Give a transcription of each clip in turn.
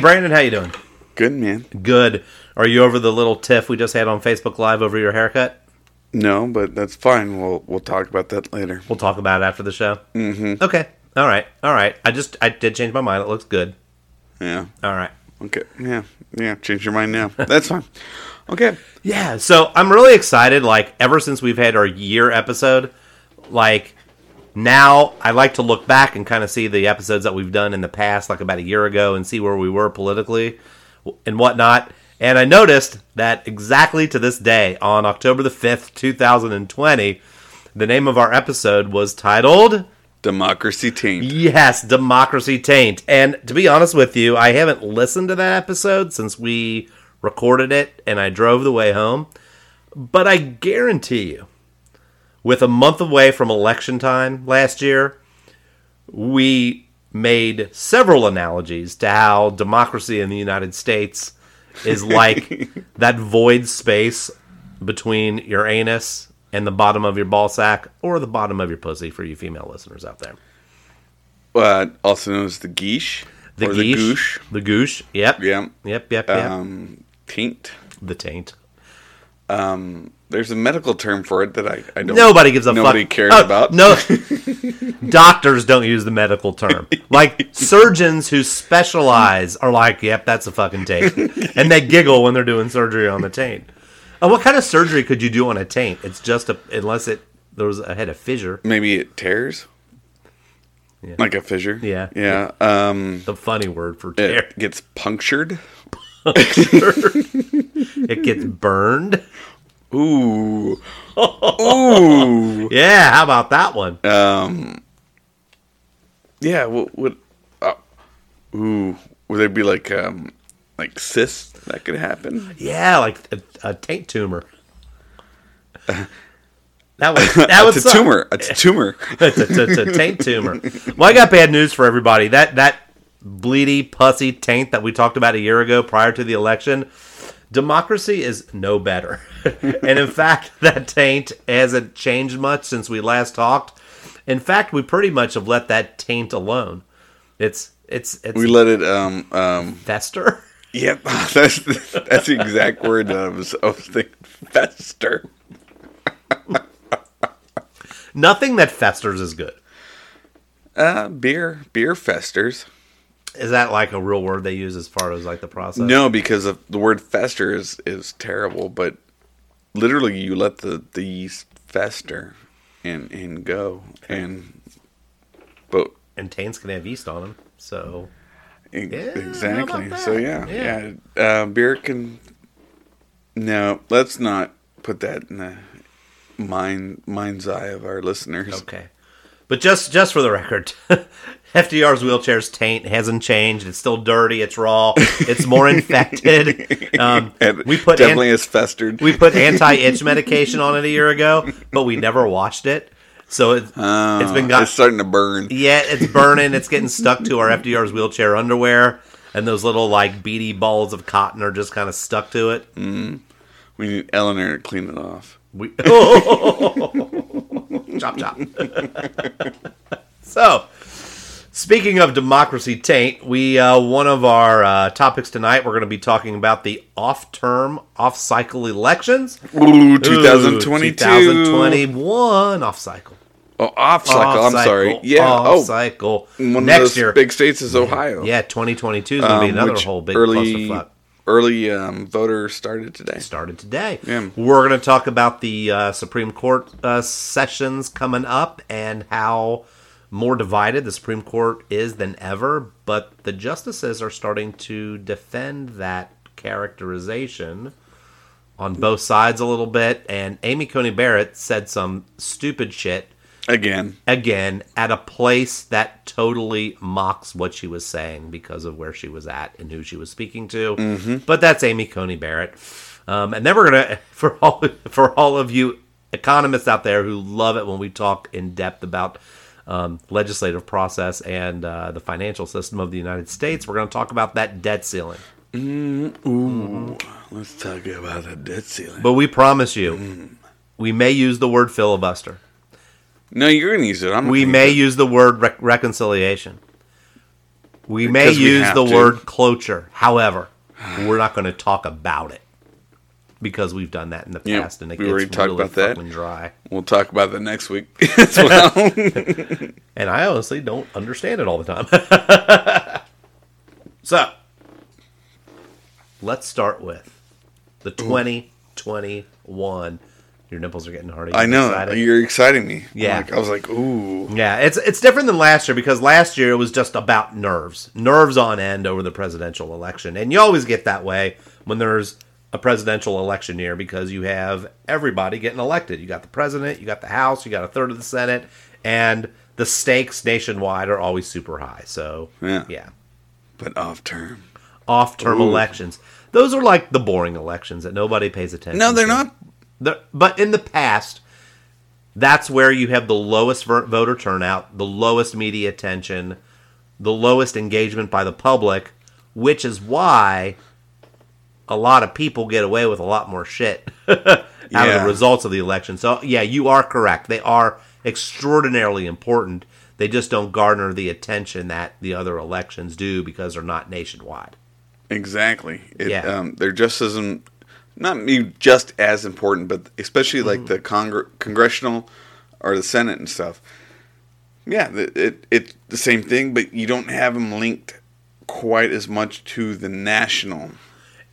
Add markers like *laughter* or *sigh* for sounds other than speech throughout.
Brandon, how you doing? Good man. Good. Are you over the little tiff we just had on Facebook Live over your haircut? No, but that's fine. We'll we'll talk about that later. We'll talk about it after the show. Mm-hmm. Okay. All right. All right. I just I did change my mind. It looks good. Yeah. All right. Okay. Yeah. Yeah. Change your mind now. That's fine. Okay. Yeah. So I'm really excited. Like ever since we've had our year episode, like now I like to look back and kind of see the episodes that we've done in the past, like about a year ago, and see where we were politically and whatnot. And I noticed that exactly to this day, on October the 5th, 2020, the name of our episode was titled Democracy taint. Yes, Democracy Taint. And to be honest with you, I haven't listened to that episode since we recorded it and I drove the way home. But I guarantee you, with a month away from election time last year, we made several analogies to how democracy in the United States is like *laughs* that void space between your anus and the bottom of your ball sack or the bottom of your pussy for you female listeners out there. Uh, also known as the geesh. The goosh. the goosh. The goosh. Yep. Yeah. Yep, yep, yep. Um, taint. the taint. There's a medical term for it that I, I don't. Nobody gives a nobody fuck. cares Oh, about. No, *laughs* doctors don't use the medical term. Like surgeons who specialize are like, "Yep, that's a fucking taint," and they giggle when they're doing surgery on the taint. Oh, what kind of surgery could you do on a taint? It's just a unless it there was a had a fissure. Maybe it tears. Yeah. Like a fissure. Yeah. Yeah. Um, The funny word for tear. it gets punctured. It gets burned. Ooh. *laughs* Ooh. Yeah, how about that one? Um. Yeah. What? What? Uh, ooh. Would there be like um, like cysts that could happen? Yeah, like a, a taint tumor. That was that *laughs* was a tumor. It's a tumor. *laughs* it's, a, it's a taint tumor. Well, I got bad news for everybody. That that bleedy pussy taint that we talked about a year ago prior to the election, democracy is no better. *laughs* and in fact, that taint hasn't changed much since we last talked. In fact, we pretty much have let that taint alone. It's it's it's We let it. Um. Um. fester. *laughs* Yep. *laughs* That's that's the exact word that I was, I was thinking. Fester. Nothing that festers is good. Uh. Beer. Beer festers. Is that like a real word they use as far as like the process? No, because of the word fester is is terrible, but literally you let the the yeast fester and and go and but And taints can have yeast on them, so e- Yeah, exactly. So yeah, Yeah. yeah. Uh, beer can. No, let's not put that in the mind mind's eye of our listeners. Okay. But just just for the record, *laughs* *laughs* FDR's wheelchair's taint hasn't changed. It's still dirty. It's raw. It's more infected. *laughs* Um, we put definitely an- has festered. we put anti-itch medication on it a year ago, but we never washed it. So it, Oh, it's been got. it's starting to burn. yeah, it's burning. It's getting *laughs* stuck to our FDR's wheelchair underwear, and those little like beady balls of cotton are just kind of stuck to it. We need Eleanor to clean it off. We chop chop. so, speaking of democracy taint, we uh, one of our uh, topics tonight. We're going to be talking about the off-term, off-cycle elections. Ooh, Ooh, 2022. 2021 off-cycle. Oh, off cycle. I'm sorry. Yeah. Oh, off-cycle. one of Next year, big states is Ohio. yeah, 2022 is going to Um, be another which whole big early clusterfuck. early um, voter started today. started today. Yeah. We're going to talk about the uh, Supreme Court uh, sessions coming up and how more divided the Supreme Court is than ever. But the justices are starting to defend that characterization on both sides a little bit. And Amy Coney Barrett said some stupid shit Again, again at a place that totally mocks what she was saying because of where she was at and who she was speaking to. But that's Amy Coney Barrett. Um, and then we're gonna *laughs* for all for all of you economists out there who love it when we talk in depth about um, legislative process and uh, the financial system of the United States. We're going to talk about that debt ceiling. Ooh, let's talk about the debt ceiling. But we promise you, we may use the word filibuster. no, you're gonna use it. I'm. We may use the word rec- reconciliation. We may Because use the to. word closure. However, we're not going to talk about it because we've done that in the past, and it we gets really about that. dry. We'll talk about that next week *laughs* as well. *laughs* And I honestly don't understand it all the time. *laughs* so, let's start with the 2021. Your nipples are getting hard. I know excited? you're exciting me. Yeah. like- I was like, ooh. Yeah, it's it's different than last year because last year it was just about nerves, nerves on end over the presidential election, and you always get that way when there's a presidential election year because you have everybody getting elected. You got the president, you got the House, you got a third of the Senate, and the stakes nationwide are always super high. So Yeah. yeah. But off term. off-term elections. Those are like the boring elections that nobody pays attention. No, they're to. not. The- but in the past, that's where you have the lowest ver- voter turnout, the lowest media attention, the lowest engagement by the public, which is why a lot of people get away with a lot more shit *laughs* out of Yeah. the results of the election. So, yeah, you are correct. They are extraordinarily important. They just don't garner the attention that the other elections do because they're not nationwide. Exactly. It, Yeah. um, they're just as not just as important, but especially like the congr- congressional or the Senate and stuff. Yeah, it, it it's the same thing, but you don't have them linked quite as much to the national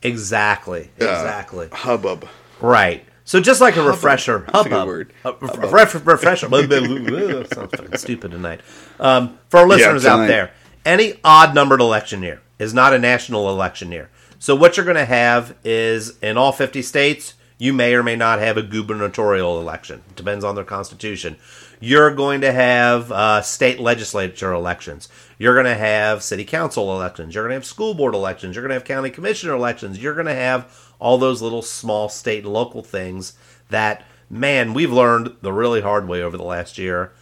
Exactly. uh, Exactly. hubbub. Right. So just like a refresher, a good hubbub, word. a ref- ref- refresher. *laughs* Sounds fucking stupid tonight. Um, for our listeners out there, any odd numbered election year is not a national election year. So what you're going to have is in all 50 states, you may or may not have a gubernatorial election. Depends on their constitution. You're going to have uh, state legislature elections. You're going to have city council elections. You're going to have school board elections. You're going to have county commissioner elections. You're going to have all those little small state and local things that, man, we've learned the really hard way over the last year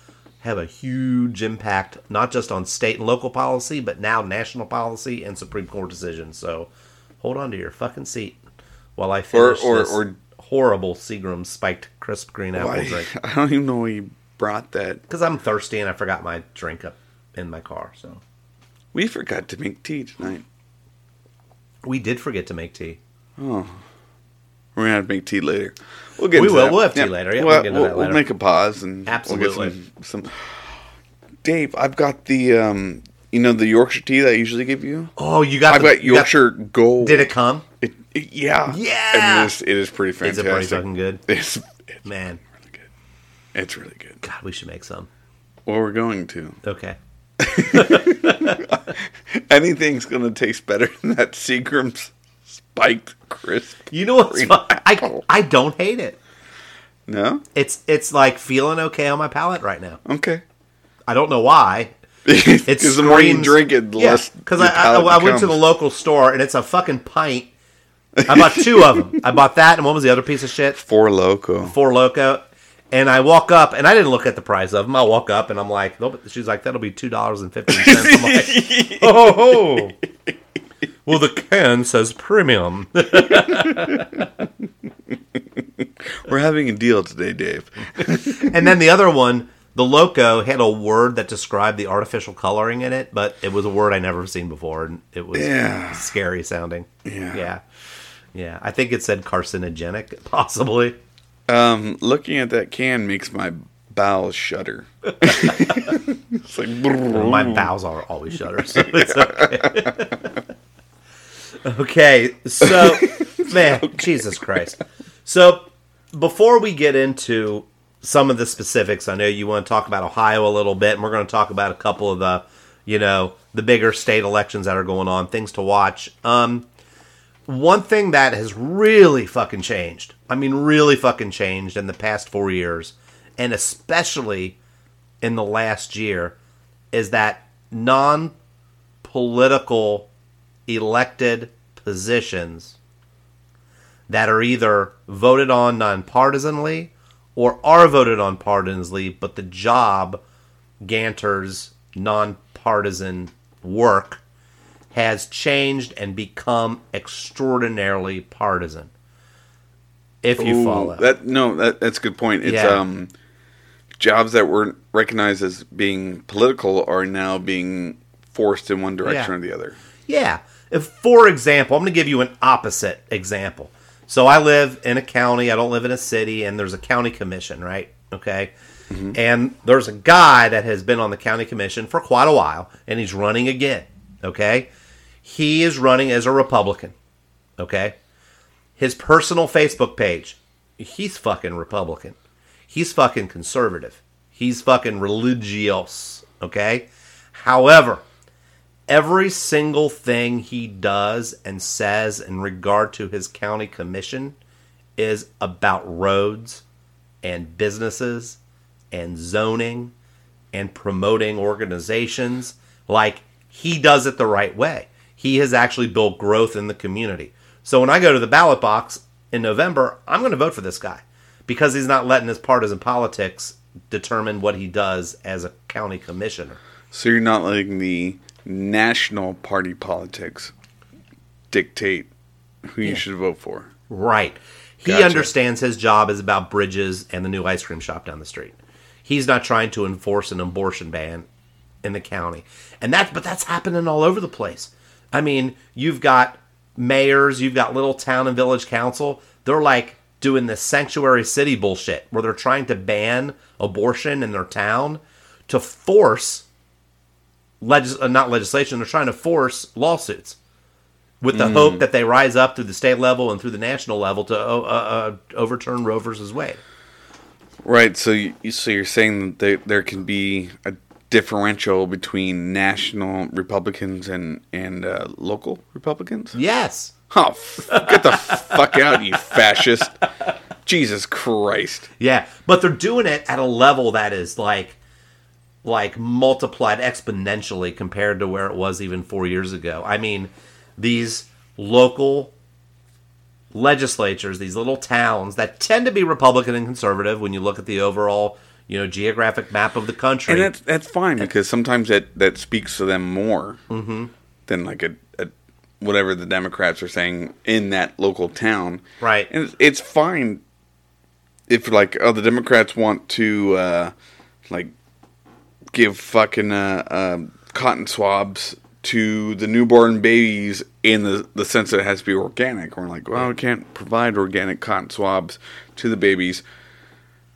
have a huge impact, not just on state and local policy, but now national policy and Supreme Court decisions. So hold on to your fucking seat while I finish or- this or- horrible Seagram spiked crisp green apple Why- drink. *laughs* I don't even know you brought that. Because I'm thirsty and I forgot my drink up in my car. So We forgot to make tea tonight. we did forget to make tea. Oh, we're gonna have to make tea later. We'll get. We will. that. We'll have tea later. Yeah, we'll we'll, we'll, that we'll make a pause and Absolutely. We'll get some, some. Dave, I've got the um, you know, the Yorkshire tea that I usually give you. Oh, you got I've the, got you got- Yorkshire Gold. did it come? It, it- yeah. Yeah! And it is, it is pretty fantastic. it pretty fucking good? It's, it's Man, really good. It's really good. God, we should make some. Well, we're going to. Okay. *laughs* Anything's gonna taste better than that Seagram's spiked crisp. You know what's? I. I don't hate it. No. It's it's like feeling okay on my palate right now. Okay. I don't know why. *laughs* It's the more you drink it, the yeah, less. Because I, I, I went to the local store and it's a fucking pint. I *laughs* bought two of them. I bought that and what was the other piece of shit? Four Loco. Four Loco. And I walk up and I didn't look at the price of them. I walk up and I'm like, nope. she's like, that'll be two dollars and fifteen cents. I'm like, *laughs* oh, ho. well, the can says premium. *laughs* We're having a deal today, Dave. *laughs* and then the other one, the Loco, had a word that described the artificial coloring in it, but it was a word I never seen before, and it was Yeah. scary sounding. Yeah. yeah, yeah. I think it said carcinogenic, possibly. Um, looking at that can makes my bowels shudder. *laughs* it's like My bowels are always shudder, so it's okay. *laughs* okay, so *laughs* man, Jesus Christ. So before we get into some of the specifics, I know you want to talk about Ohio a little bit, and we're going to talk about a couple of the, you know, the bigger state elections that are going on, things to watch. Um, one thing that has really fucking changed, I mean, really fucking changed in the past four years, and especially in the last year, is that non political elected positions that are either voted on nonpartisanly or are voted on partisanly, but the job Ganter's nonpartisan work has changed and become extraordinarily partisan. If you Ooh, follow. that, no, that that's a good point. It's Yeah. um, jobs that weren't recognized as being political are now being forced in one direction Yeah. or the other. Yeah. If, for example, I'm going to give you an opposite example. So I live in a county, I don't live in a city, and there's a county commission, right? Okay. And there's a guy that has been on the county commission for quite a while, and he's running again. Okay. He is running as a Republican. Okay. His personal Facebook page, he's fucking Republican. He's fucking conservative. He's fucking religious. Okay. However, every single thing he does and says in regard to his county commission is about roads and businesses and zoning and promoting organizations like he does it the right way he has actually built growth in the community so when i go to the ballot box in november i'm going to vote for this guy because he's not letting his partisan politics determine what he does as a county commissioner So you're not letting the national party politics dictate who you should vote for. Right. He Gotcha. understands his job is about bridges and the new ice cream shop down the street. He's not trying to enforce an abortion ban in the county. And that but that's happening all over the place. I mean, you've got mayors, you've got little town and village council. They're like doing this sanctuary city bullshit where they're trying to ban abortion in their town to force legis- uh, not legislation, they're trying to force lawsuits with the hope that they rise up through the state level and through the national level to uh, uh, overturn Roe versus Wade. Right. So you, so you're saying that there, there can be a differential between national Republicans and and uh, local Republicans? Yes. Oh, f- get the fuck out, you fascist! Jesus Christ! Yeah, but they're doing it at a level that is like like multiplied exponentially compared to where it was even 4 years ago. I mean, these local legislatures, these little towns that tend to be Republican and conservative when you look at the overall, you know, geographic map of the country. And that's that's fine because sometimes that that speaks to them more than like a, a whatever the Democrats are saying in that local town. Right. And it's, it's fine if like oh the Democrats want to uh, like give fucking uh, uh, cotton swabs to the newborn babies in the, the sense that it has to be organic. We're like, well, we can't provide organic cotton swabs to the babies.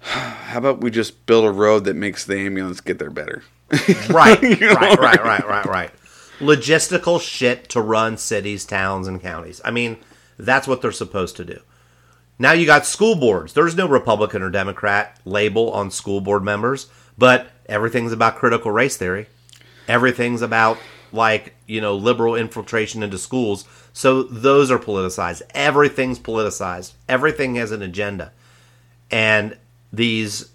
How about we just build a road that makes the ambulance get there better? *laughs* right, *laughs* You know? right, right, right, right, right. Logistical shit to run cities, towns, and counties. I mean, that's what they're supposed to do. Now you got school boards. There's no Republican or Democrat label on school board members, but everything's about critical race theory. Everything's about like, you know, liberal infiltration into schools. So those are politicized. Everything's politicized. Everything has an agenda. And these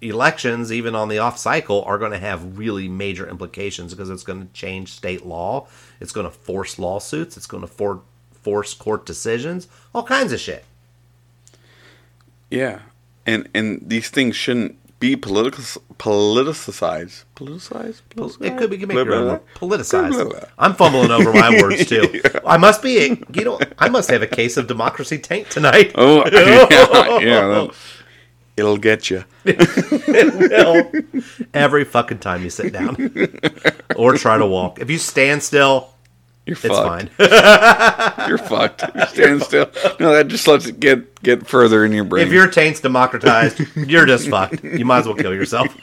elections, even on the off cycle, are going to have really major implications because it's going to change state law. It's going to force lawsuits. It's going to for- force court decisions. All kinds of shit. Yeah, and and these things shouldn't be political politicized. Politicized. It could be you make Blah, your blah, word. blah. Blah, politicized. blah. I'm fumbling over my words too. *laughs* I must be, you know, I must have a case of democracy taint tonight. Oh, *laughs* yeah, *laughs* yeah it'll get you. Well, every fucking time you sit down or try to walk. If you stand still, You're it's fucked. fine. *laughs* You're fucked. You stand still. No, that just lets it get get further in your brain. If your taint's democratized, you're just fucked. You might as well kill yourself. *laughs*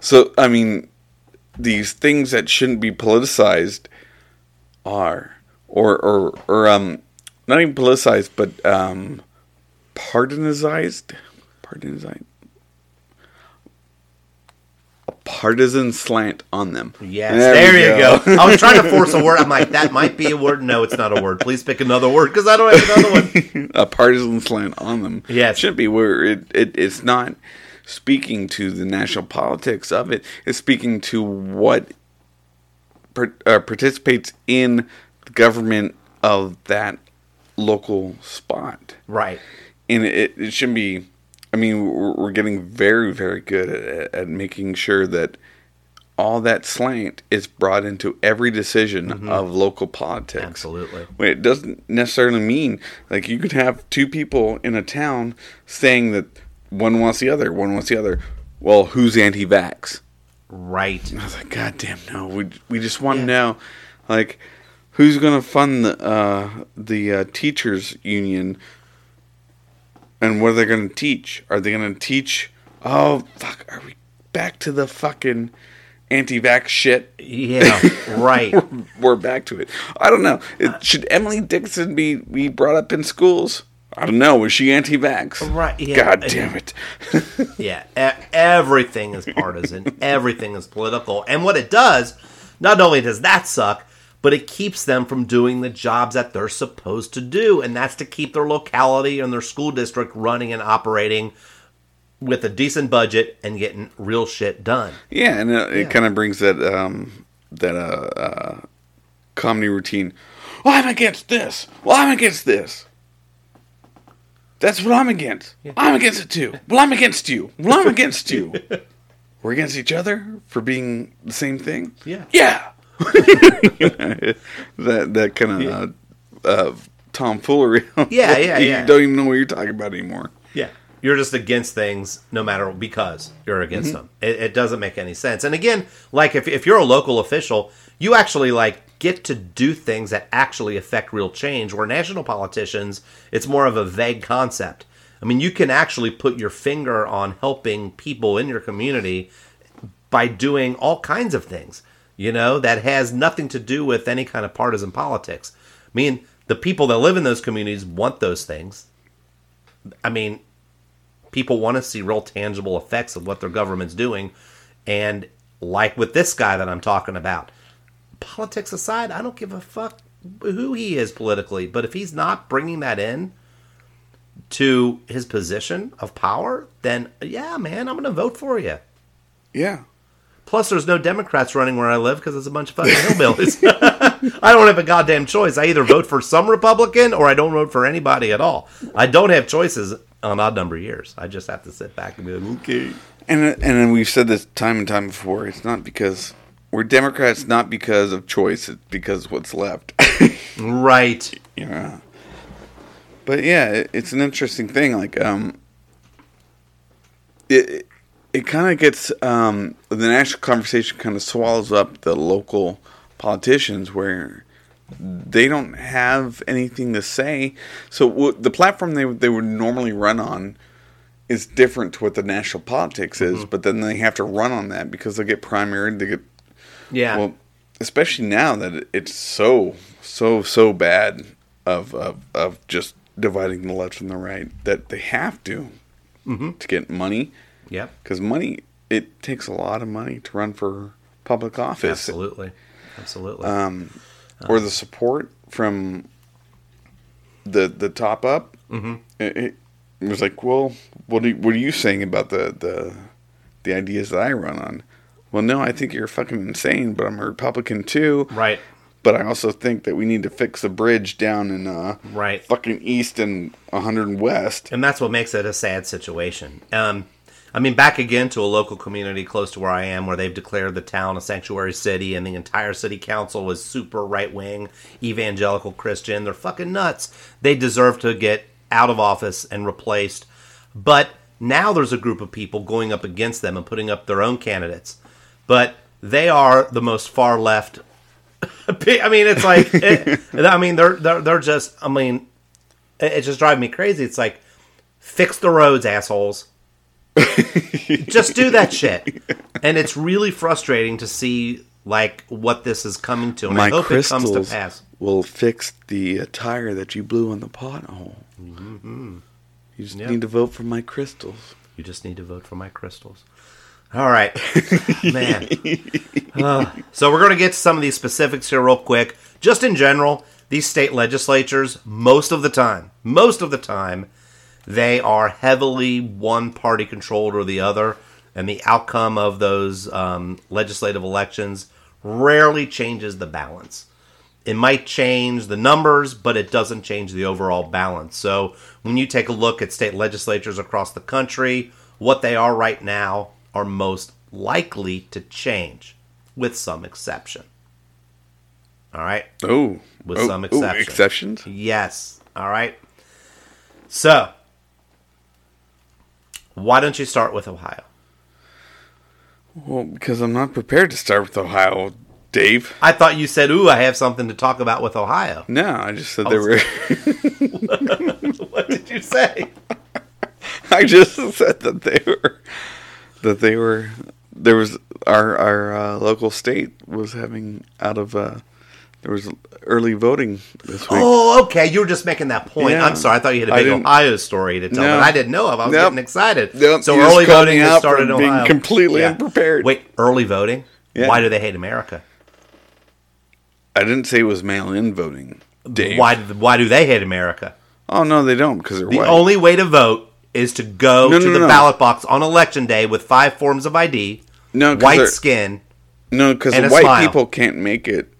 so, I mean, these things that shouldn't be politicized are, or or or um, not even politicized, but um, pardonized, Partisanized. A partisan slant on them. Yes, there, we you go. I was trying to force a word. I'm like, that might be a word. No, it's not a word. Please pick another word because I don't have another one. *laughs* a partisan slant on them. Yes. It shouldn't be where it, it it's not speaking to the national politics of it. It's speaking to what per, uh, participates in the government of that local spot. Right. And it, it shouldn't be. I mean, we're, getting very, very good at, at making sure that all that slant is brought into every decision of local politics. Absolutely. Wait, It doesn't necessarily mean like you could have two people in a town saying that one wants the other, one wants the other. Well, who's anti-vax? Right. I was like, God damn, no. We we just want to know, like, who's going to fund the uh, the uh, teachers union, and what are they going to teach? Are they going to teach? Oh fuck! Are we back to the fucking anti-vax shit? Yeah. *laughs* right. We're back to it. I don't know. It, should Emily Dixon be be brought up in schools? I don't know. Was she anti-vax? Right, yeah. God damn it. *laughs* Yeah, everything is partisan. everything is political. And what it does, not only does that suck, but it keeps them from doing the jobs that they're supposed to do. And that's to keep their locality and their school district running and operating with a decent budget and getting real shit done. Yeah, and it, Yeah. it kind of brings that um, that uh, uh, comedy routine. Well, I'm against this. Well, I'm against this. That's what I'm against. I'm against it too. Well, I'm against you. Well, I'm against you. *laughs* We're against each other for being the same thing. Yeah. Yeah. *laughs* that that kind of uh, uh, tomfoolery. *laughs* Yeah, yeah, you yeah. don't even know what you're talking about anymore. Yeah. You're just against things no matter because you're against them. It, it doesn't make any sense. And again, like if, if you're a local official, you actually like get to do things that actually affect real change. Where national politicians, it's more of a vague concept. I mean, you can actually put your finger on helping people in your community by doing all kinds of things, you know, that has nothing to do with any kind of partisan politics. I mean, the people that live in those communities want those things. I mean, people want to see real tangible effects of what their government's doing. And like with this guy that I'm talking about, politics aside, I don't give a fuck who he is politically. But if he's not bringing that in to his position of power, then yeah, man, I'm going to vote for you. Yeah. Plus, there's no Democrats running where I live because it's a bunch of fucking hillbillies. *laughs* I don't have a goddamn choice. I either vote for some Republican or I don't vote for anybody at all. I don't have choices on odd number years. I just have to sit back and be like, okay. And and then we've said this time and time before. It's not because we're Democrats, not because of choice. It's because what's left. *laughs* Right. yeah. But yeah, it, it's an interesting thing. Like, um, it it, kind of gets um, the national conversation kind of swallows up the local politicians where they don't have anything to say. So w- the platform they would- they would normally run on is different to what the national politics is, but then they have to run on that because they get primaried. They get Yeah. well, especially now that it's so so so bad of of, of just dividing the left from the right that they have to to get money yep. because money it takes a lot of money to run for public office Absolutely. Absolutely. um, or the support from the the top up. Mm-hmm. It, it was like, well, what are you, what are you saying about the the the ideas that I run on? Well, no, I think you're fucking insane, but I'm a Republican too. right. But I also think that we need to fix the bridge down in uh, Right. fucking east and 100 and west. and that's what makes it a sad situation. Um, I mean, back again to a local community close to where I am, where they've declared the town a sanctuary city, and the entire city council was super right wing, evangelical Christian. They're fucking nuts. They deserve to get out of office and replaced. But now there's a group of people going up against them and putting up their own candidates. But they are the most far left. *laughs* I mean, it's like, *laughs* it, I mean, they're they're they're just. I mean, it, it just drives me crazy. It's like, fix the roads, assholes. Just do that shit. And it's really frustrating to see like what this is coming to, and My I hope it comes to pass. will fix the uh, tire that you blew on the pothole. You just Yep. need to vote for my crystals. You just need to vote for my crystals. All right, *laughs* man. Uh, so we're going to get to some of these specifics here real quick. Just in general, these state legislatures, most of the time, most of the time, they are heavily one party controlled or the other, and the outcome of those um, legislative elections rarely changes the balance. it might change the numbers, but it doesn't change the overall balance. So when you take a look at state legislatures across the country, what they are right now are most likely to change, with some exception. All right? Oh, With oh, some oh, exceptions. exceptions. Yes. All right. So, why don't you start with Ohio? Well, because I'm not prepared to start with Ohio, Dave. I thought you said, "Ooh, I have something to talk about with Ohio." No, I just said they were. *laughs* what did you say? *laughs* I just said that they were that they were there was our our uh, local state was having out of uh, there was early voting this week. Oh, okay. You were just making that point. Yeah. I'm sorry. I thought you had a big Ohio story to tell, No. but I didn't know of. I was Nope. getting excited. Nope, So you early voting has started in being Ohio. completely unprepared. Wait, early voting? Yeah. Why do they hate America? I didn't say it was mail-in voting, Dave. Why? do- Why do they hate America? Oh no, they don't because they're The white. only way to vote is to go No, to no, the no. ballot box on election day with five forms of ID, no white skin. No, because white smile. people can't make it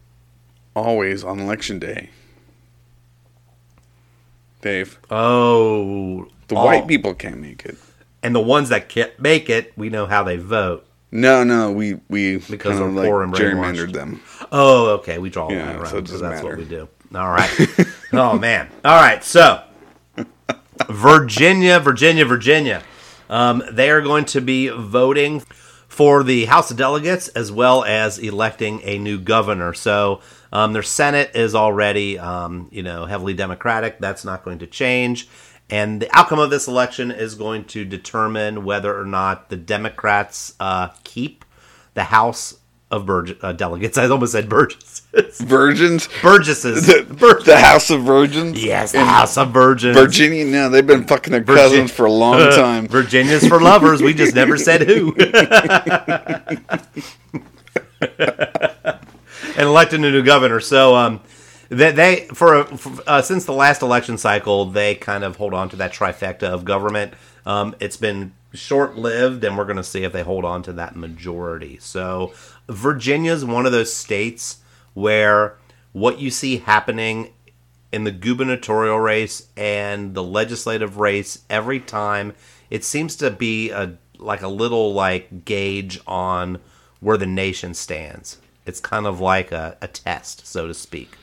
always on election day. Dave, Oh, the all- white people can't make it. and the ones that can't make it, we know how they vote. No, no, we we Because kind of they're like poor and gerrymandered them. Oh, okay. We draw a Yeah, line around so because that's what we do. All right. *laughs* oh man. All right. So, Virginia, Virginia, Virginia. Um, they are going to be voting for the House of Delegates as well as electing a new governor. So um, their Senate is already, um, you know, heavily Democratic. That's not going to change. And the outcome of this election is going to determine whether or not the Democrats uh, keep the House of Burg- uh, Delegates. *laughs* I almost said Burgesses. Virgins, Burgesses. the, the House of Virgins. yes, the House of Virgins. Virginia. No, they've been fucking their Virgin- cousins for a long time. Virginia's for lovers. We just never said who. *laughs* *laughs* and elected a new governor. So um, they, they for, for uh, since the last election cycle, they kind of hold on to that trifecta of government. Um, it's been short lived, and we're going to see if they hold on to that majority. So Virginia's one of those states where what you see happening in the gubernatorial race and the legislative race every time it seems to be a like a little like gauge on where the nation stands. It's kind of like a, a test so to speak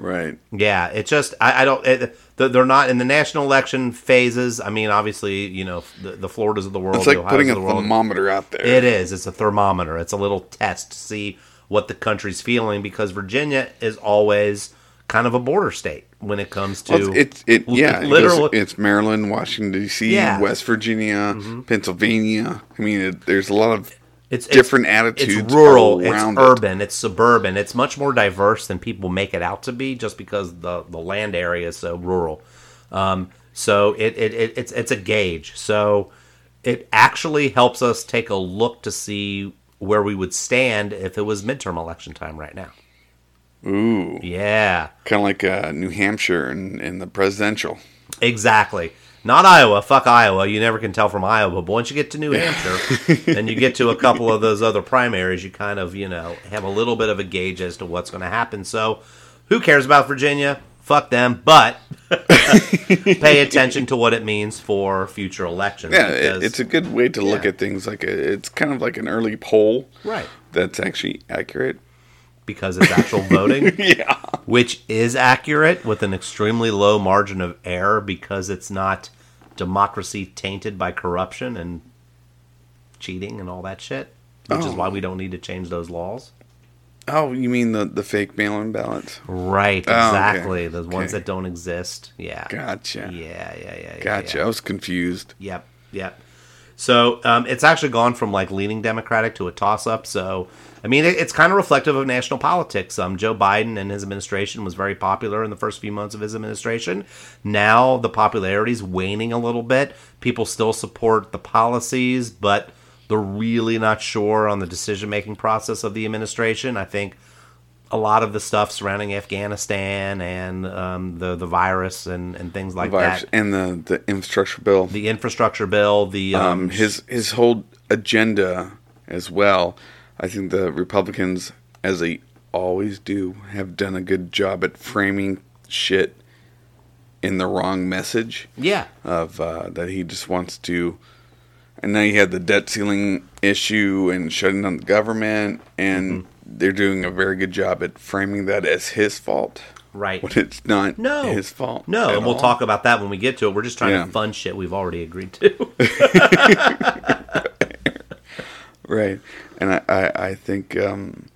Right. yeah it just i, I don't it, they're not in the national election phases i mean obviously you know the, the floridas of the world It's like the putting a the world. thermometer out there. It is. It's a thermometer. It's a little test to see what the country's feeling because Virginia is always kind of a border state when it comes to Well, it's it, yeah. It goes- it's Maryland, Washington D.C., Yeah. Mm-hmm. West Virginia, Pennsylvania. I mean, it, there's a lot of it's different it's, attitudes It's rural. It's around it. urban. It's suburban. It's much more diverse than people make it out to be, just because the the land area is so rural. Um, so it, it, it it's it's a gauge. So it actually helps us take a look to see where we would stand if it was midterm election time right now. Ooh, Yeah. kind of like uh, New Hampshire and, and the presidential. Exactly. Not Iowa. Fuck Iowa. You never can tell from Iowa. But once you get to New Hampshire *laughs* and you get to a couple of those other primaries, you kind of, you know, have a little bit of a gauge as to what's going to happen. So who cares about Virginia? Fuck them. But *laughs* pay attention to what it means for future elections. Yeah, because- it's a good way to look at things. Like a, it's kind of like an early poll, Right. That's actually accurate. Because it's actual voting. *laughs* Yeah, which is accurate with an extremely low margin of error because it's not democracy tainted by corruption and cheating and all that shit, which is Oh. why we don't need to change those laws. Oh, you mean the the fake mail-in ballots? Right, Oh, okay. exactly. Those ones that don't exist. Yeah. Gotcha. Yeah, yeah, yeah. yeah, Gotcha. yeah. I was confused. Yep, yep. So um, it's actually gone from like leaning Democratic to a toss-up. So I mean, it's kind of reflective of national politics. Um, Joe Biden and his administration was very popular in the first few months of his administration. Now the popularity is waning a little bit. People still support the policies, but they're really not sure on the decision-making process of the administration. I think a lot of the stuff surrounding Afghanistan and um, the the virus and, and things like Virus that, and the the infrastructure bill. the infrastructure bill, the um, um, his his whole agenda as well. I think the Republicans, as they always do, have done a good job at framing shit in the wrong message Yeah. of uh, that he just wants to. And now you had the debt ceiling issue and shutting down the government, and they're doing a very good job at framing that as his fault Right. when it's not No. his fault. No, and we'll all. talk about that when we get to it. We're just trying Yeah. to fund shit we've already agreed to. *laughs* *laughs* Right, and I I, I think um,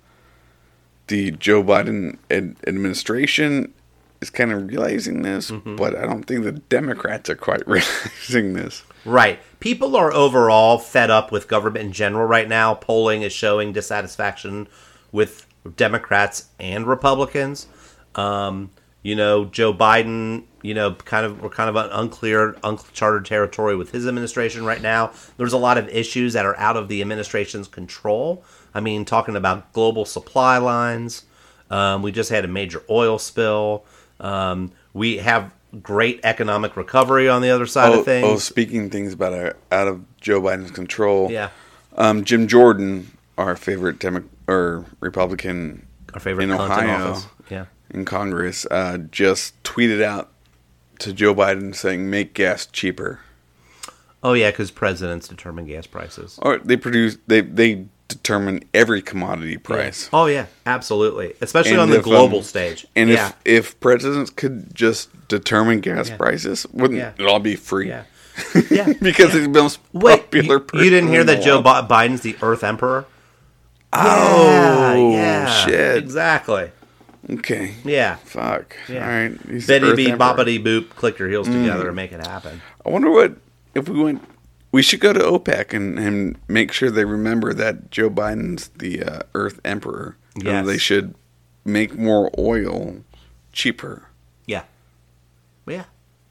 the Joe Biden ad- administration is kind of realizing this, Mm-hmm. but I don't think the Democrats are quite *laughs* realizing this. right. People are overall fed up with government in general right now. Polling is showing dissatisfaction with Democrats and Republicans. Um, you know, Joe Biden, you know, kind of we're kind of unclear, uncharted territory with his administration right now. There's a lot of issues that are out of the administration's control. I mean, talking about global supply lines. Um, we just had a major oil spill. Um, we have great economic recovery on the other side Oh, of things. oh, speaking things about are out of Joe Biden's control. yeah, um, Jim Jordan, our favorite Demo- or Republican our favorite in Ohio office. Yeah, in Congress, uh, just tweeted out to Joe Biden saying, "Make gas cheaper." oh yeah, because presidents determine gas prices. Or they produce they they determine every commodity price. Oh yeah, absolutely, especially And on the if, um, global stage. And yeah, if if presidents could just determine gas Yeah. prices, wouldn't Yeah. it all be free? yeah, *laughs* yeah. because he's the most Wait, popular you, person. you didn't hear that Joe. Biden's the Earth Emperor? Oh yeah, shit! exactly. Okay, Yeah, fuck. Yeah. All right, he's the Betty Earth B, Emperor. Mm. boppity boop, click your heels together and make it happen. I wonder what if we went. We should go to OPEC and, and make sure they remember that Joe Biden's the uh, Earth Emperor. Yes. they should make more oil cheaper Yeah, yeah,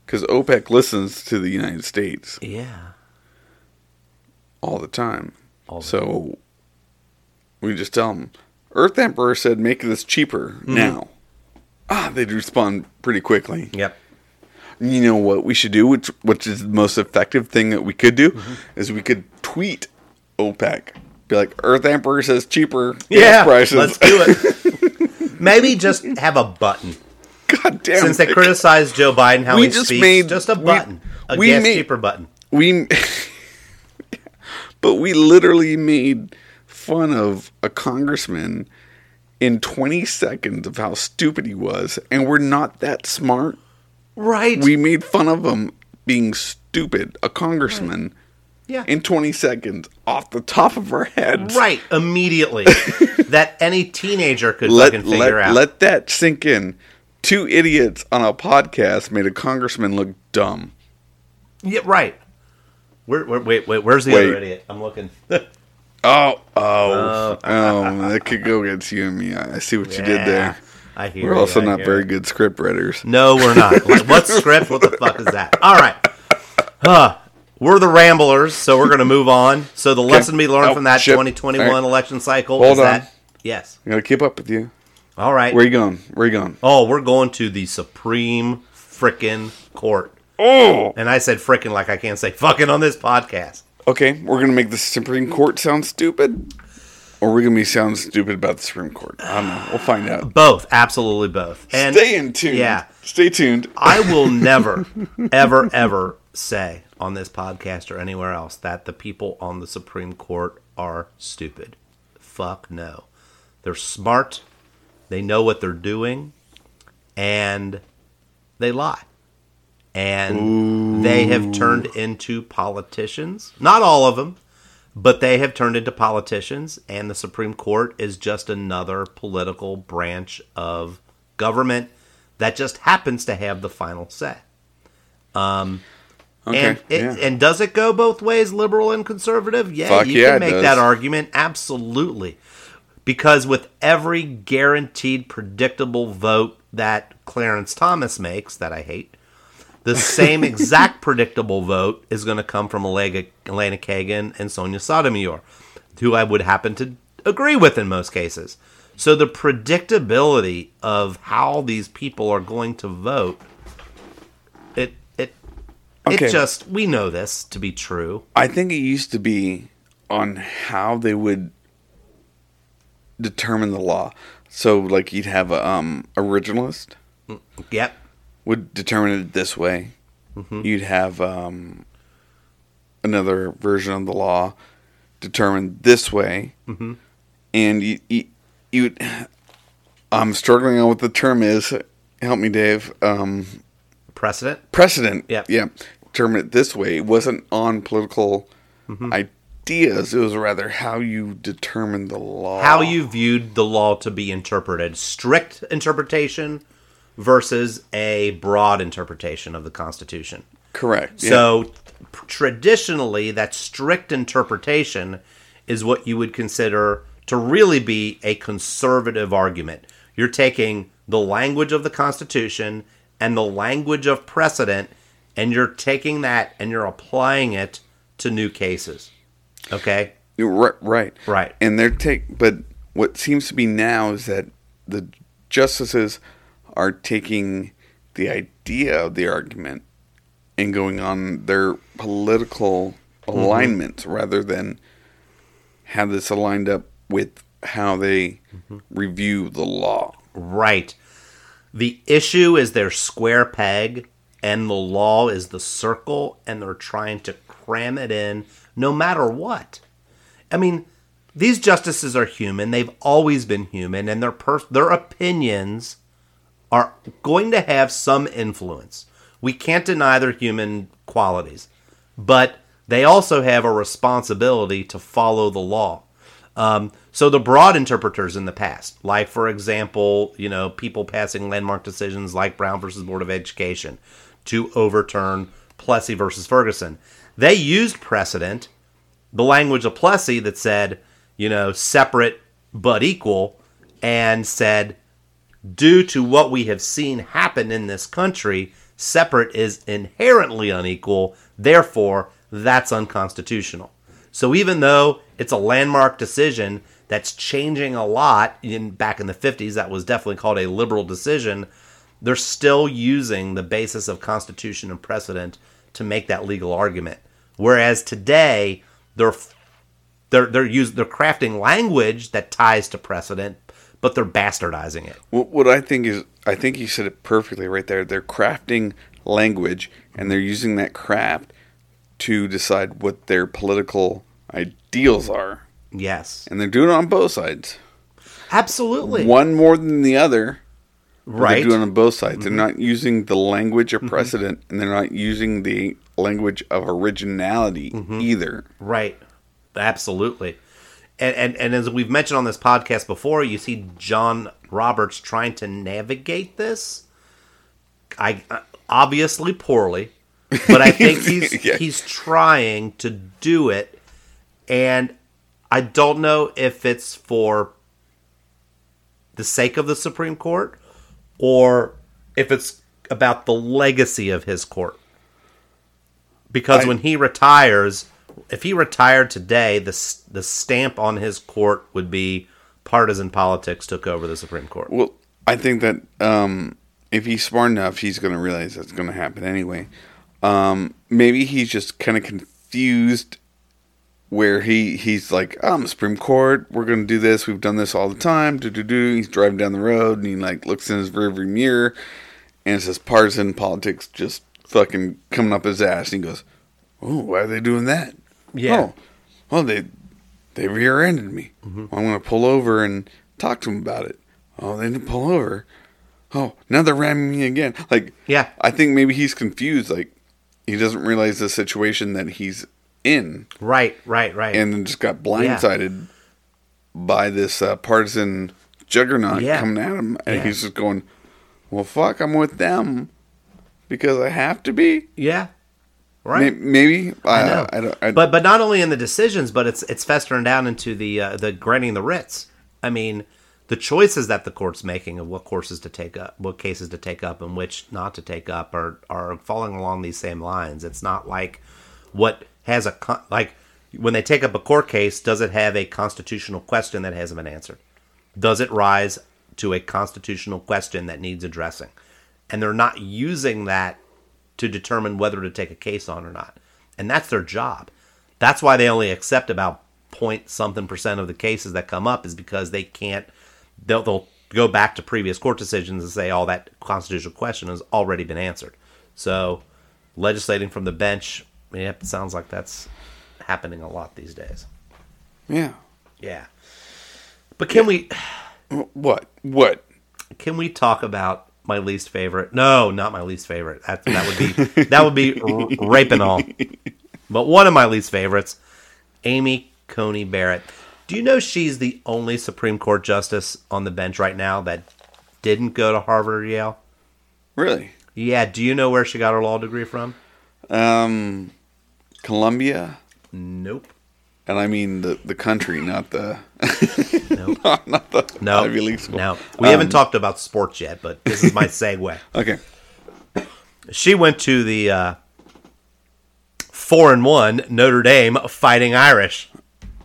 because OPEC listens to the United States yeah. all the time. All the so we just tell them, Earth Emperor said make this cheaper Mm-hmm. now. Ah, they'd respond pretty quickly. Yep. You know what we should do, which which is the most effective thing that we could do, Mm-hmm. is we could tweet OPEC, be like, Earth Emperor says cheaper Yeah, prices. let's do it. *laughs* Maybe just have a button. God damn! Since they it. criticize Joe Biden how We he just speaks, made- just a we- button, a we gas made- cheaper button. we, *laughs* but we literally made fun of a congressman in 20 seconds of how stupid he was, and we're not that smart. Right. We made fun of him being stupid, a congressman, yeah. in 20 seconds off the top of our heads. right. Immediately, *laughs* that any teenager could Let fucking let, out. let that sink in. Two idiots on a podcast made a congressman look dumb. yeah. Right. Where, where, wait, wait. Where's the Wait. other idiot? I'm looking. *laughs* Oh, oh, oh! oh that could go against you and me. I see what you did there. I hear. We're also not very good script writers. No, we're not. What *laughs* script? What the fuck is that? All right. Huh. We're the Ramblers, so we're going to move on. So the lesson we learned Oh, from that shit. 2021 All right. election cycle Hold is on. that yes. I gotta keep up with you. All right. Where you going? Where you going? oh, we're going to the Supreme frickin' Court. Oh, And I said frickin' like I can't say fucking on this podcast. Okay. We're gonna make the Supreme Court sound stupid, or we're gonna be sound stupid about the Supreme Court. I don't know. We'll find out. Both, absolutely both. And Stay in tune. Yeah. Stay tuned. I *laughs* will never, ever, ever say on this podcast or anywhere else that the people on the Supreme Court are stupid. Fuck no. They're smart. They know what they're doing. And they lie. And they have turned into politicians. Not all of them, but they have turned into politicians. And the Supreme Court is just another political branch of government that just happens to have the final say. Um, okay. And it, yeah. and does it go both ways, liberal and conservative? Yeah, Fuck you yeah, can make that argument. Absolutely. Because with every guaranteed predictable vote that Clarence Thomas makes, that I hate, the same exact predictable vote is going to come from Elena Elena Kagan and Sonia Sotomayor, who I would happen to agree with in most cases. So the predictability of how these people are going to vote, it it Okay. it just we know this to be true. I think it used to be on how they would determine the law. So, like, you'd have a um, originalist Yep. Would determine it this way. You'd have um, another version of the law determined this way, and you, you, you. I'm struggling on what the term is. Help me, Dave. Um, Precedent. precedent. Yep. Yeah. Determine it this way. It wasn't on political Mm-hmm. ideas. It was rather how you determined the law. How you viewed the law to be interpreted. Strict interpretation versus a broad interpretation of the Constitution. correct. yeah. So traditionally, that strict interpretation is what you would consider to really be a conservative argument. You're taking the language of the Constitution and the language of precedent, and you're taking that and you're applying it to new cases. Okay? Right, right, Right. And they're take, but what seems to be now is that the justices are taking the idea of the argument and going on their political Mm-hmm. alignment rather than have this aligned up with how they Mm-hmm. review the law. Right. The issue is their square peg, and the law is the circle, and they're trying to cram it in no matter what. I mean, these justices are human. They've always been human, and their per- their opinions are going to have some influence. We can't deny their human qualities, but they also have a responsibility to follow the law. Um, so the broad interpreters in the past, like for example, you know, people passing landmark decisions like Brown versus Board of Education to overturn Plessy versus Ferguson, they used precedent, the language of Plessy that said, you know, separate but equal, and said, due to what we have seen happen in this country, separate is inherently unequal. Therefore, that's unconstitutional. So even though it's a landmark decision that's changing a lot in back in the 50s that was definitely called a liberal decision, they're still using the basis of constitution and precedent to make that legal argument. Whereas today they're they're they're use, they're crafting language that ties to precedent, but they're bastardizing it. What, what I think is, I think you said it perfectly right there. They're crafting language and they're using that craft to decide what their political ideals are. Yes. And they're doing it on both sides. Absolutely. One more than the other. right. They're doing it on both sides. They're mm-hmm. not using the language of mm-hmm. precedent and they're not using the language of originality mm-hmm. either. Right. Absolutely. And, and and as we've mentioned on this podcast before, you see John Roberts trying to navigate this. I uh, obviously poorly, but I think *laughs* he's Yeah. he's trying to do it, and I don't know if it's for the sake of the Supreme Court or if it's about the legacy of his court. Because I- when he retires, if he retired today, the the stamp on his court would be partisan politics took over the Supreme Court. Well, I think that um, if he's smart enough, he's going to realize that's going to happen anyway. Um, maybe he's just kind of confused where he he's like, oh, I'm Supreme Court. We're going to do this. We've done this all the time. Do do do. He's driving down the road and he like looks in his rearview mirror and it says partisan politics just fucking coming up his ass. And he goes, Oh, why are they doing that? Yeah. Oh, well, they they rear-ended me. Mm-hmm. Well, I'm going to pull over and talk to them about it. Oh, they didn't pull over. Oh, now they're ramming me again. Like, Yeah. I think maybe he's confused. Like, he doesn't realize the situation that he's in, Right, right, right. and then just got blindsided by this uh, partisan juggernaut Yeah. coming at him, and Yeah. he's just going, "Well, fuck, I'm with them because I have to be." yeah. Right. Maybe I, I know. I, don't. I, but but not only in the decisions, but it's it's festering down into the uh, the granting the writs. I mean, the choices that the court's making of what courses to take up, what cases to take up, and which not to take up are are falling along these same lines. It's not like what has a con- like when they take up a court case, does it have a constitutional question that hasn't been answered? Does it rise to a constitutional question that needs addressing? And they're not using that to determine whether to take a case on or not. And that's their job. That's why they only accept about point something percent of the cases that come up is because they can't. They'll, they'll go back to previous court decisions and say, "Oh, that constitutional question has already been answered." So, legislating from the bench, yep, it sounds like that's happening a lot these days. Yeah. Yeah. But can we What? What? can we talk about my least favorite? No, not my least favorite. That that would be that would be r- rape and all. But one of my least favorites, Amy Coney Barrett. Do you know she's the only Supreme Court justice on the bench right now that didn't go to Harvard or Yale? Really? Yeah. Do you know where she got her law degree from? Um, Columbia, Nope. And I mean the the country, not the Nope. *laughs* not the No. Ivy League school. No. We haven't talked about sports yet, but this is my *laughs* segue. Okay. She went to the uh, four and one Notre Dame Fighting Irish.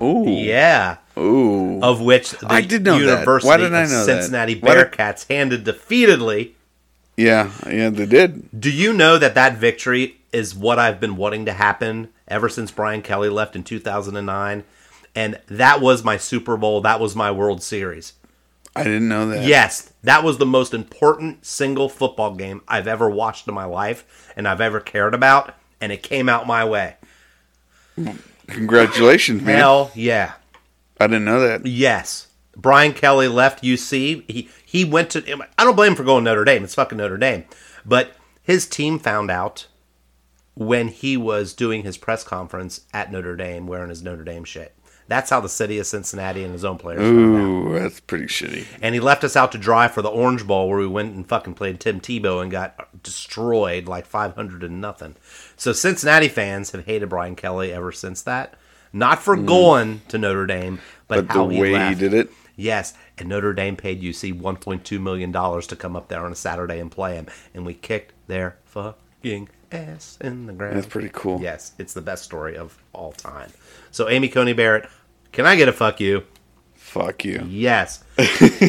Ooh. Yeah, Ooh. of which the I did know that. Why didn't I of know that? Cincinnati did- Bearcats handed defeatedly. Yeah. Yeah. They did. Do you know that that victory is what I've been wanting to happen ever since Brian Kelly left in 2009? And that was my Super Bowl. That was my World Series. I didn't know that. Yes, that was the most important single football game I've ever watched in my life and I've ever cared about. And it came out my way. Congratulations, man. Hell yeah. I didn't know that. Yes. Brian Kelly left UC. He he went to I don't blame him for going to Notre Dame. It's fucking Notre Dame. But his team found out when he was doing his press conference at Notre Dame wearing his Notre Dame shit. That's how the city of Cincinnati and his own players. Ooh, that's pretty shitty. And he left us out to dry for the Orange Bowl where we went and fucking played Tim Tebow and got destroyed like 500 and nothing. So Cincinnati fans have hated Brian Kelly ever since that. Not for going to Notre Dame, but, Mm. But how the he way left. he did it, Yes, and Notre Dame paid UC 1.2 million dollars to come up there on a Saturday and play him, and we kicked their fucking ass in the ground. that's pretty cool. Yes, it's the best story of all time. So Amy Coney Barrett, can I get a fuck you? Fuck you. Yes. *laughs*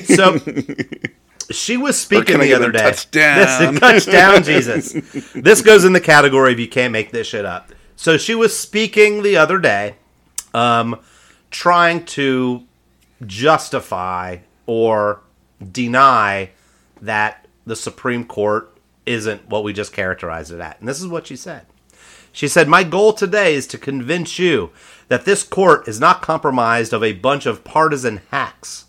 So she was speaking the other day. touchdown? This, *laughs* touchdown, Jesus. This goes in the category of you can't make this shit up. So she was speaking the other day, um, trying to justify or deny that the Supreme Court isn't what we just characterized it at. And this is what she said. She said, My goal today is to convince you that this court is not compromised of a bunch of partisan hacks.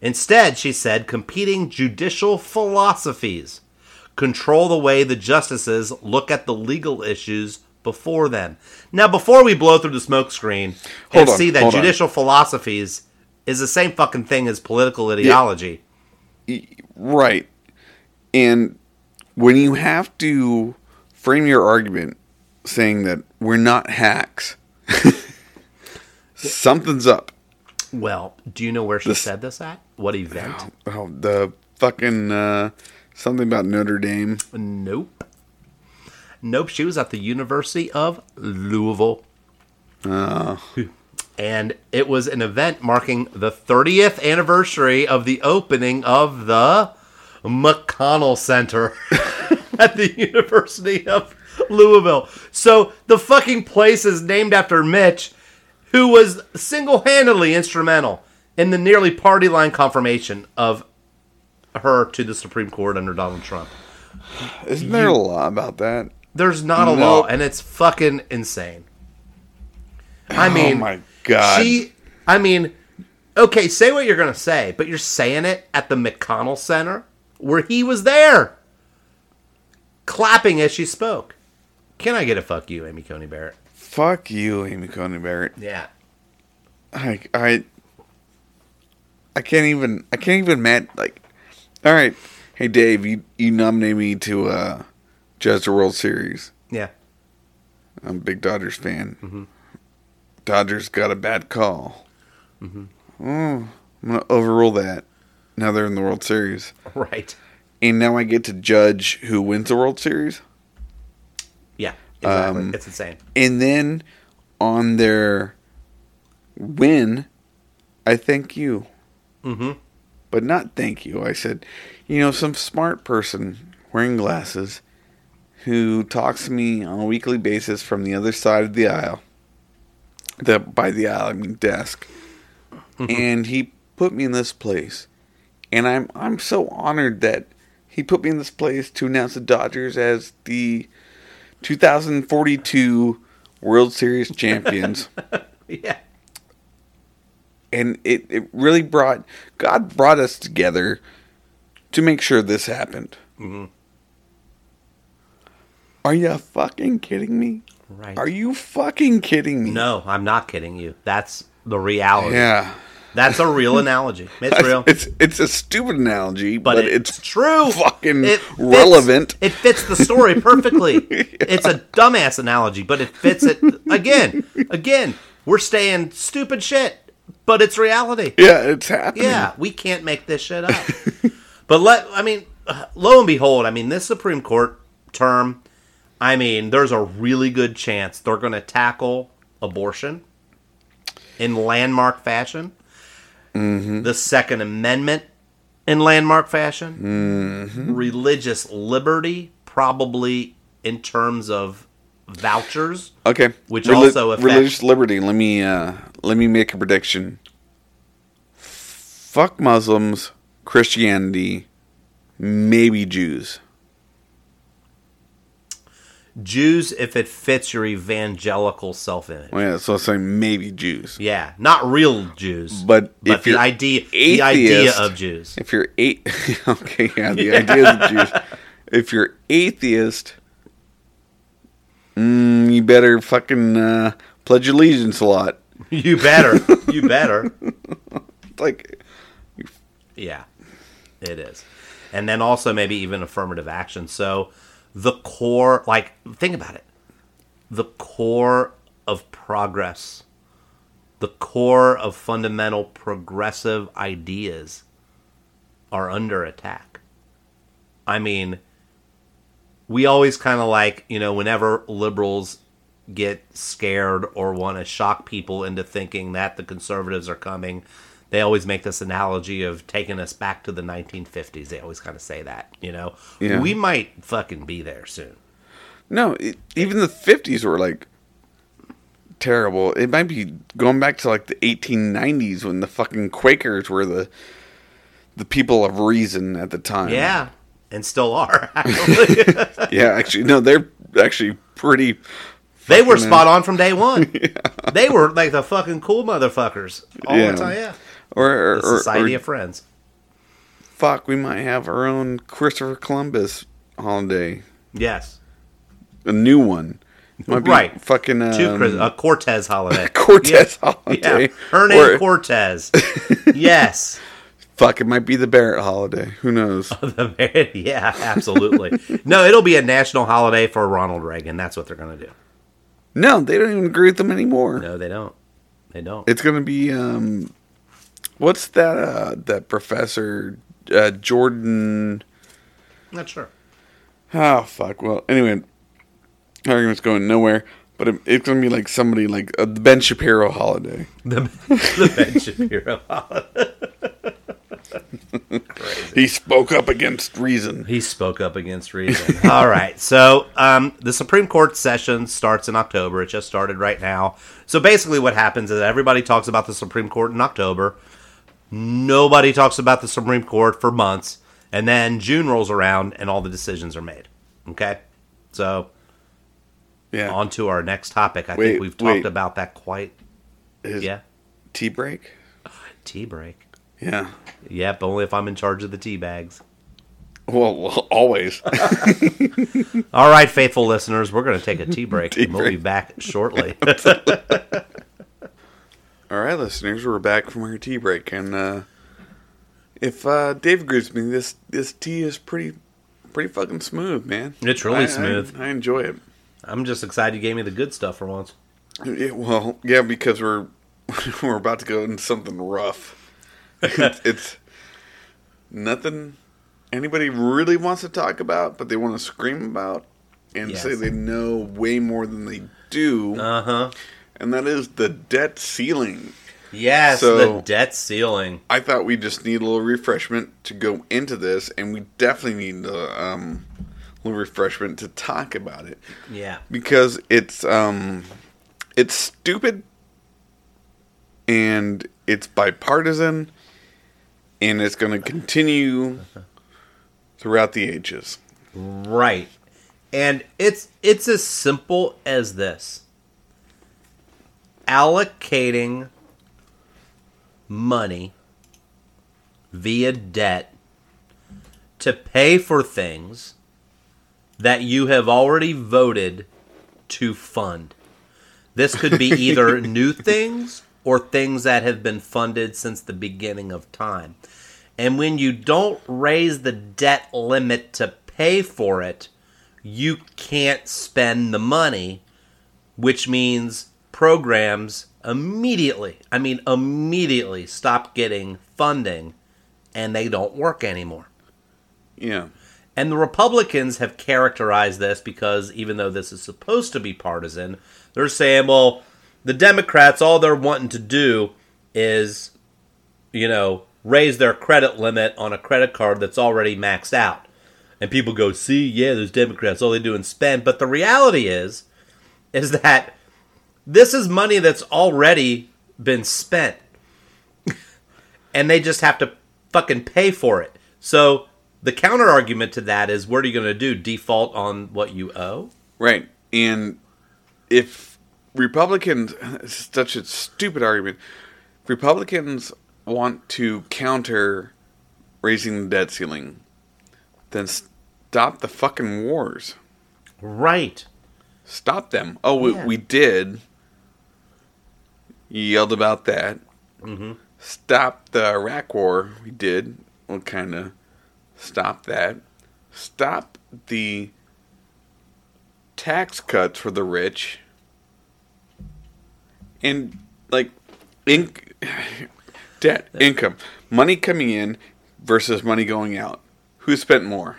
Instead, she said, competing judicial philosophies control the way the justices look at the legal issues before them. Now, before we blow through the smokescreen and on, see that hold on. judicial philosophies is the same fucking thing as political ideology, Right. And when you have to frame your argument saying that we're not hacks, *laughs* something's up. well, do you know where she This- said this at? What event? Oh, the fucking uh, something about Notre Dame. Nope. Nope, she was at the University of Louisville. Oh, And it was an event marking the 30th anniversary of the opening of the McConnell Center *laughs* at the University of Louisville. So the fucking place is named after Mitch, who was single handedly instrumental in the nearly party line confirmation of her to the Supreme Court under Donald Trump. isn't there a law about that? There's not a Nope. law, and it's fucking insane. I oh mean, oh my god! she, I mean, okay, say what you're gonna say, but you're saying it at the McConnell Center where he was there, clapping as she spoke. Can I get a fuck you, Amy Coney Barrett? Fuck you, Amy Coney Barrett. Yeah, I, I, I can't even. I can't even. Mad like. All right, hey Dave, you you nominate me to uh, judge the World Series. yeah, I'm a big Dodgers fan. Mm-hmm. Dodgers got a bad call. Oh, I'm gonna overrule that. Now they're in the World Series, *laughs* right. and now I get to judge who wins the World Series. Yeah, exactly. Um, it's insane. And then on their win, I thank you. Mm-hmm. But not thank you. I said, you know, some smart person wearing glasses who talks to me on a weekly basis from the other side of the aisle the by the aisle, I mean desk, and he put me in this place, and I'm I'm so honored that he put me in this place to announce the Dodgers as the 2042 World Series *laughs* champions. Yeah. and it, it really brought God brought us together to make sure this happened. Mm-hmm. Are you fucking kidding me? Right. Are you fucking kidding me? No, I'm not kidding you. That's the reality. Yeah. That's a real *laughs* analogy. It's real. It's it's a stupid analogy, but, but, it's, it's, true. fucking It fits- relevant. It fits the story perfectly. *laughs* It's a dumbass analogy, but it fits it again. Again, we're staying stupid shit, but it's reality. yeah, it's happening. Yeah, we can't make this shit up. but let I mean, uh, lo and behold, I mean, this Supreme Court term, I mean, there's a really good chance they're going to tackle abortion in landmark fashion. The Second Amendment in landmark fashion. Religious liberty, probably in terms of vouchers. Okay. Which also affects- religious liberty. Let me uh let me make a prediction. Fuck Muslims, Christianity, maybe Jews. Jews, if it fits your evangelical self image. Well, yeah, so I'm saying maybe Jews. Yeah, not real Jews, But if the you're idea, the idea of Jews. If you're eight, *laughs* okay, yeah, the idea of Jews. If you're atheist, mm, you better fucking uh, pledge allegiance a lot. *laughs* You better, you better. *laughs* Like, Yeah, it is, and then also maybe even affirmative action. So the core, like, think about it, the core of progress, the core of fundamental progressive ideas are under attack. I mean, we always kind of like, you know, whenever liberals get scared or want to shock people into thinking that the conservatives are coming, they always make this analogy of taking us back to the 1950s. They always kind of say that, you know. Yeah. We might fucking be there soon. no, it, even the 50s were like terrible. It might be going back to like the 1890s when the fucking Quakers were the the people of reason at the time. Yeah, and still are. *laughs* *laughs* Yeah, actually, no, they're actually pretty. they were spot on from day one. *laughs* They were like the fucking cool motherfuckers all Yeah. the time. Yeah, Or, or, the Society or of Friends. fuck, we might have our own Christopher Columbus holiday, Yes, a new one. Might be Right. Fucking um, Chris- a Cortez holiday. *laughs* Cortez Yeah. holiday. Yeah, her name Or- Cortez. *laughs* yes. Fuck, it might be the Barrett holiday. Who knows? *laughs* The- Barrett, yeah, absolutely. No, it'll be a national holiday for Ronald Reagan. That's what they're going to do. no, they don't even agree with them anymore. No, they don't. They don't. It's gonna be um, what's that? Uh, that professor uh, Jordan. Not sure. Oh fuck. Well, anyway, argument's going nowhere. But it, it's gonna be like somebody like uh, the Ben Shapiro holiday. The, the Ben Shapiro holiday. *laughs* He spoke up against reason. He spoke up against reason. *laughs* All right. So um, the Supreme Court session starts in October. It just started right now. So basically, what happens is everybody talks about the Supreme Court in October. Nobody talks about the Supreme Court for months. And then June rolls around and all the decisions are made. Okay? So Yeah. on to our next topic. I Wait, think we've talked wait. about that quite. His Yeah. Tea break. Tea break. Yeah. Yep, only if I'm in charge of the tea bags. Well, well always. *laughs* All right, faithful listeners, we're going to take a tea *laughs* break. Tea and we'll be back shortly. *laughs* All right, listeners, we're back from our tea break, and uh, if uh, Dave agrees with me, this this tea is pretty pretty fucking smooth, man. It's really I- I- smooth. I, enjoy it. I'm just excited you gave me the good stuff for once. Yeah, well, yeah, because we're *laughs* we're about to go into something rough. it's, it's nothing anybody really wants to talk about, but they want to scream about and Yes. say they know way more than they do, Uh huh. And that is the debt ceiling. Yes, So- the debt ceiling. I thought we just need a little refreshment to go into this, and we definitely need a um, little refreshment to talk about it Yeah. because it's um, it's stupid and it's bipartisan, and it's going to continue throughout the ages. Right. And it's it's as simple as this. Allocating money via debt to pay for things that you have already voted to fund. This could be either *laughs* new things or things that have been funded since the beginning of time. And when you don't raise the debt limit to pay for it, you can't spend the money, which means programs immediately, I mean, immediately stop getting funding and they don't work anymore. Yeah. And the Republicans have characterized this because even though this is supposed to be partisan, they're saying, well, the Democrats, all they're wanting to do is, you know, raise their credit limit on a credit card that's already maxed out. And people go, see, yeah, those Democrats, all they do is spend. But the reality is, is that this is money that's already been spent. and they just have to fucking pay for it. So the counter argument to that is what are you going to do? Default on what you owe? Right. And if Republicans, *sighs* such a stupid argument, Republicans want to counter raising the debt ceiling, then stop the fucking wars. Right. Stop them. Oh, we, we did. Yelled about that. Mm-hmm. Stop the Iraq war. We did. We'll kind of stop that. Stop the tax cuts for the rich. And, like, in- *sighs* debt, income, money coming in versus money going out. Who spent more?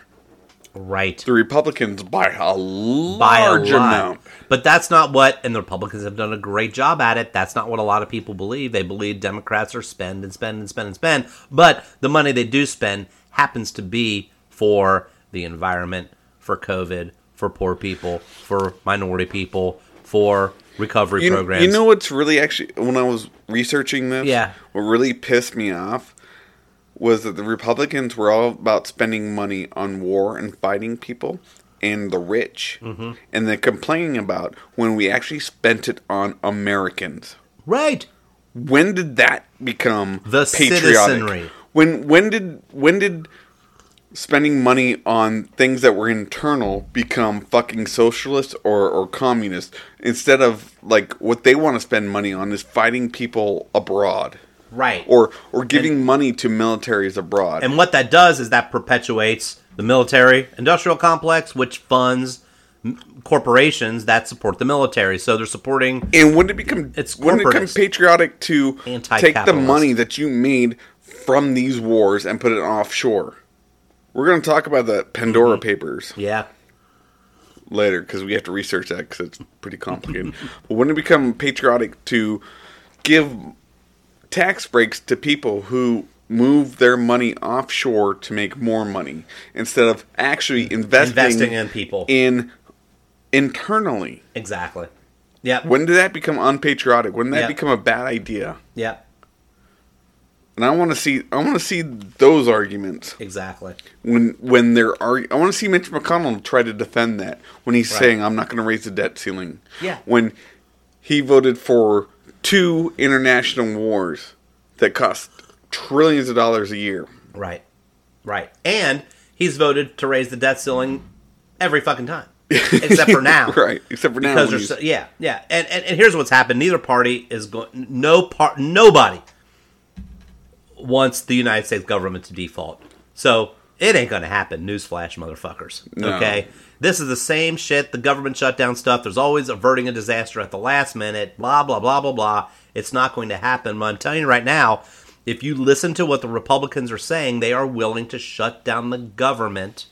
Right. The Republicans by a By a large amount. But that's not what, and the Republicans have done a great job at it. That's not what a lot of people believe. They believe Democrats are spend and spend and spend and spend. But the money they do spend happens to be for the environment, for COVID, for poor people, for minority people, for recovery You, programs. you know what's really actually when I was researching this, Yeah. what really pissed me off was that the Republicans were all about spending money on war and fighting people and the rich, Mm-hmm. and they're complaining about when we actually spent it on Americans. right. When did that become The patriotic? citizenry. When when did when did spending money on things that were internal become fucking socialist or, or communist instead of like what they want to spend money on is fighting people abroad Right. or or giving money to militaries abroad. And what that does is that perpetuates the military industrial complex, which funds corporations that support the military. So they're supporting. And when it become It's when it corporatist. patriotic to take the money that you made from these wars and put it offshore. We're going to talk about the Pandora Mm-hmm. Papers Yeah. later because we have to research that because it's pretty complicated. *laughs* but wouldn't it become patriotic to give tax breaks to people who move their money offshore to make more money instead of actually investing, Investing in people. in internally. Exactly. Yep. When did that become unpatriotic? When did that Yeah. become a bad idea? Yeah. And I want to see I want to see those arguments Exactly. when when they're I want to see Mitch McConnell try to defend that when he's Right. saying I'm not going to raise the debt ceiling. Yeah. When he voted for two international wars that cost trillions of dollars a year. Right. Right. And he's voted to raise the debt ceiling every fucking time, *laughs* except for now. right. Except for now. because there's so, yeah yeah and, and and here's what's happened neither party is going no part nobody wants the united states government to default so it ain't gonna happen newsflash motherfuckers No. okay this is the same shit the government shutdown stuff there's always averting a disaster at the last minute blah blah blah blah blah it's not going to happen but i'm telling you right now if you listen to what the republicans are saying they are willing to shut down the government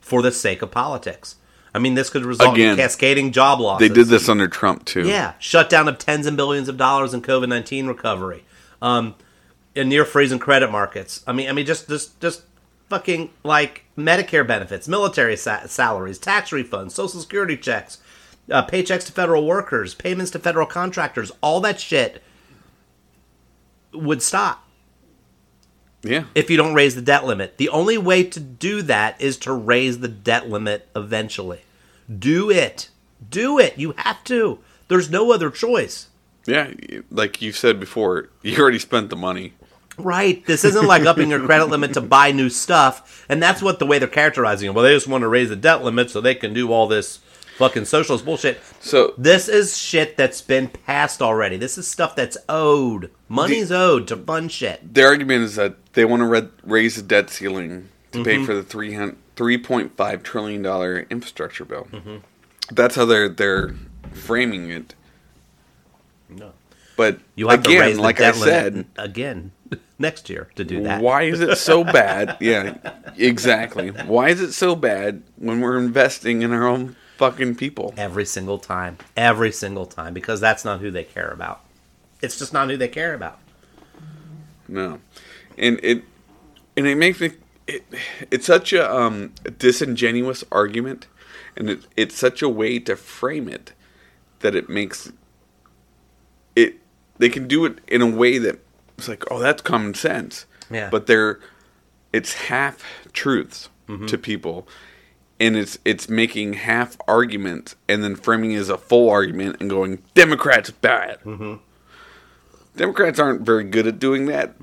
for the sake of politics. I mean, this could result Again, in cascading job losses. they did this under Trump too. Yeah, shutdown of tens and billions of dollars in COVID nineteen recovery, um, in near freezing credit markets. I mean, I mean, just just just fucking like Medicare benefits, military sa- salaries, tax refunds, Social Security checks, uh, paychecks to federal workers, payments to federal contractors. All that shit would stop Yeah. if you don't raise the debt limit. The only way to do that is to raise the debt limit eventually. Do it. Do it. You have to. There's no other choice. Yeah. Like you said before, you already spent the money. Right. This isn't like upping your credit limit to buy new stuff. And that's what the way they're characterizing it. Well, they just want to raise the debt limit so they can do all this fucking socialist bullshit. So This is shit that's been passed already. This is stuff that's owed. Money's owed to fund shit. their argument is that they want to re- raise the debt ceiling to Mm-hmm. pay for the 300 $3.5 trillion infrastructure bill. Mm-hmm. That's how they're they're framing it. No. But You have again, to raise the like I said, again *laughs* next year to do that. why is it so bad? *laughs* Yeah, exactly. Why is it so bad when we're investing in our own fucking people? Every single time. Every single time. Because that's not who they care about. It's just not who they care about. No, and it and it makes me. It, it's such a um, disingenuous argument, and it, it's such a way to frame it that it makes it. They can do it in a way that it's like, oh, that's common sense. Yeah. But they're it's half truths Mm-hmm. to people, and it's it's making half arguments and then framing it as a full argument and going Democrats bad. Mm-hmm. Democrats aren't very good at doing that.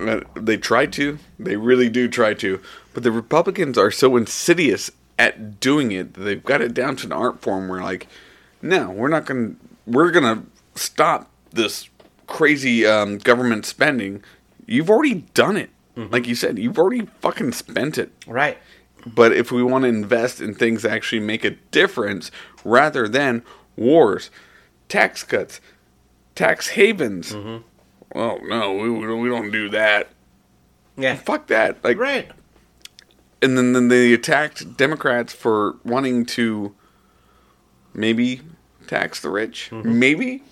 Uh, They try to. They really do try to. But the Republicans are so insidious at doing it. that They've got it down to an art form where, like, no, we're not going to. We're going to stop this crazy um, government spending. You've already done it. Like you said, you've already fucking spent it. Right. But if we want to invest in things that actually make a difference rather than wars, tax cuts, tax havens, mm-hmm. well, no, we, we don't- we don't do that. Yeah. Fuck that. Like, Right. and then, then they attacked Democrats for wanting to maybe tax the rich. Mm-hmm. Maybe.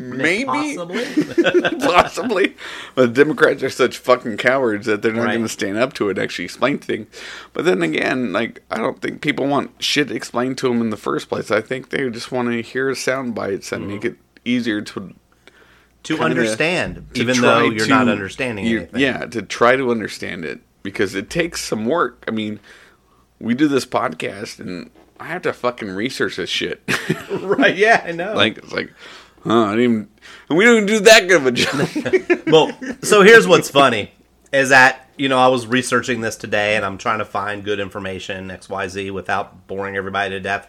Maybe. Possibly. *laughs* Possibly. But the Democrats are such fucking cowards that they're not Right. going to stand up to it and actually explain things. But then again, like, I don't think people want shit explained to them in the first place. I think they just want to hear sound bites and make it easier to to kinda- understand, to even though you're to- not understanding you- anything. Yeah, to try to understand it because it takes some work. I mean, we do this podcast and I have to fucking research this shit. *laughs* Right. Yeah, I know. like it's like, huh, I didn't even, and we don't do that good of a job. *laughs* well, so here's what's funny is that you know I was researching this today and I'm trying to find good information X Y Z without boring everybody to death,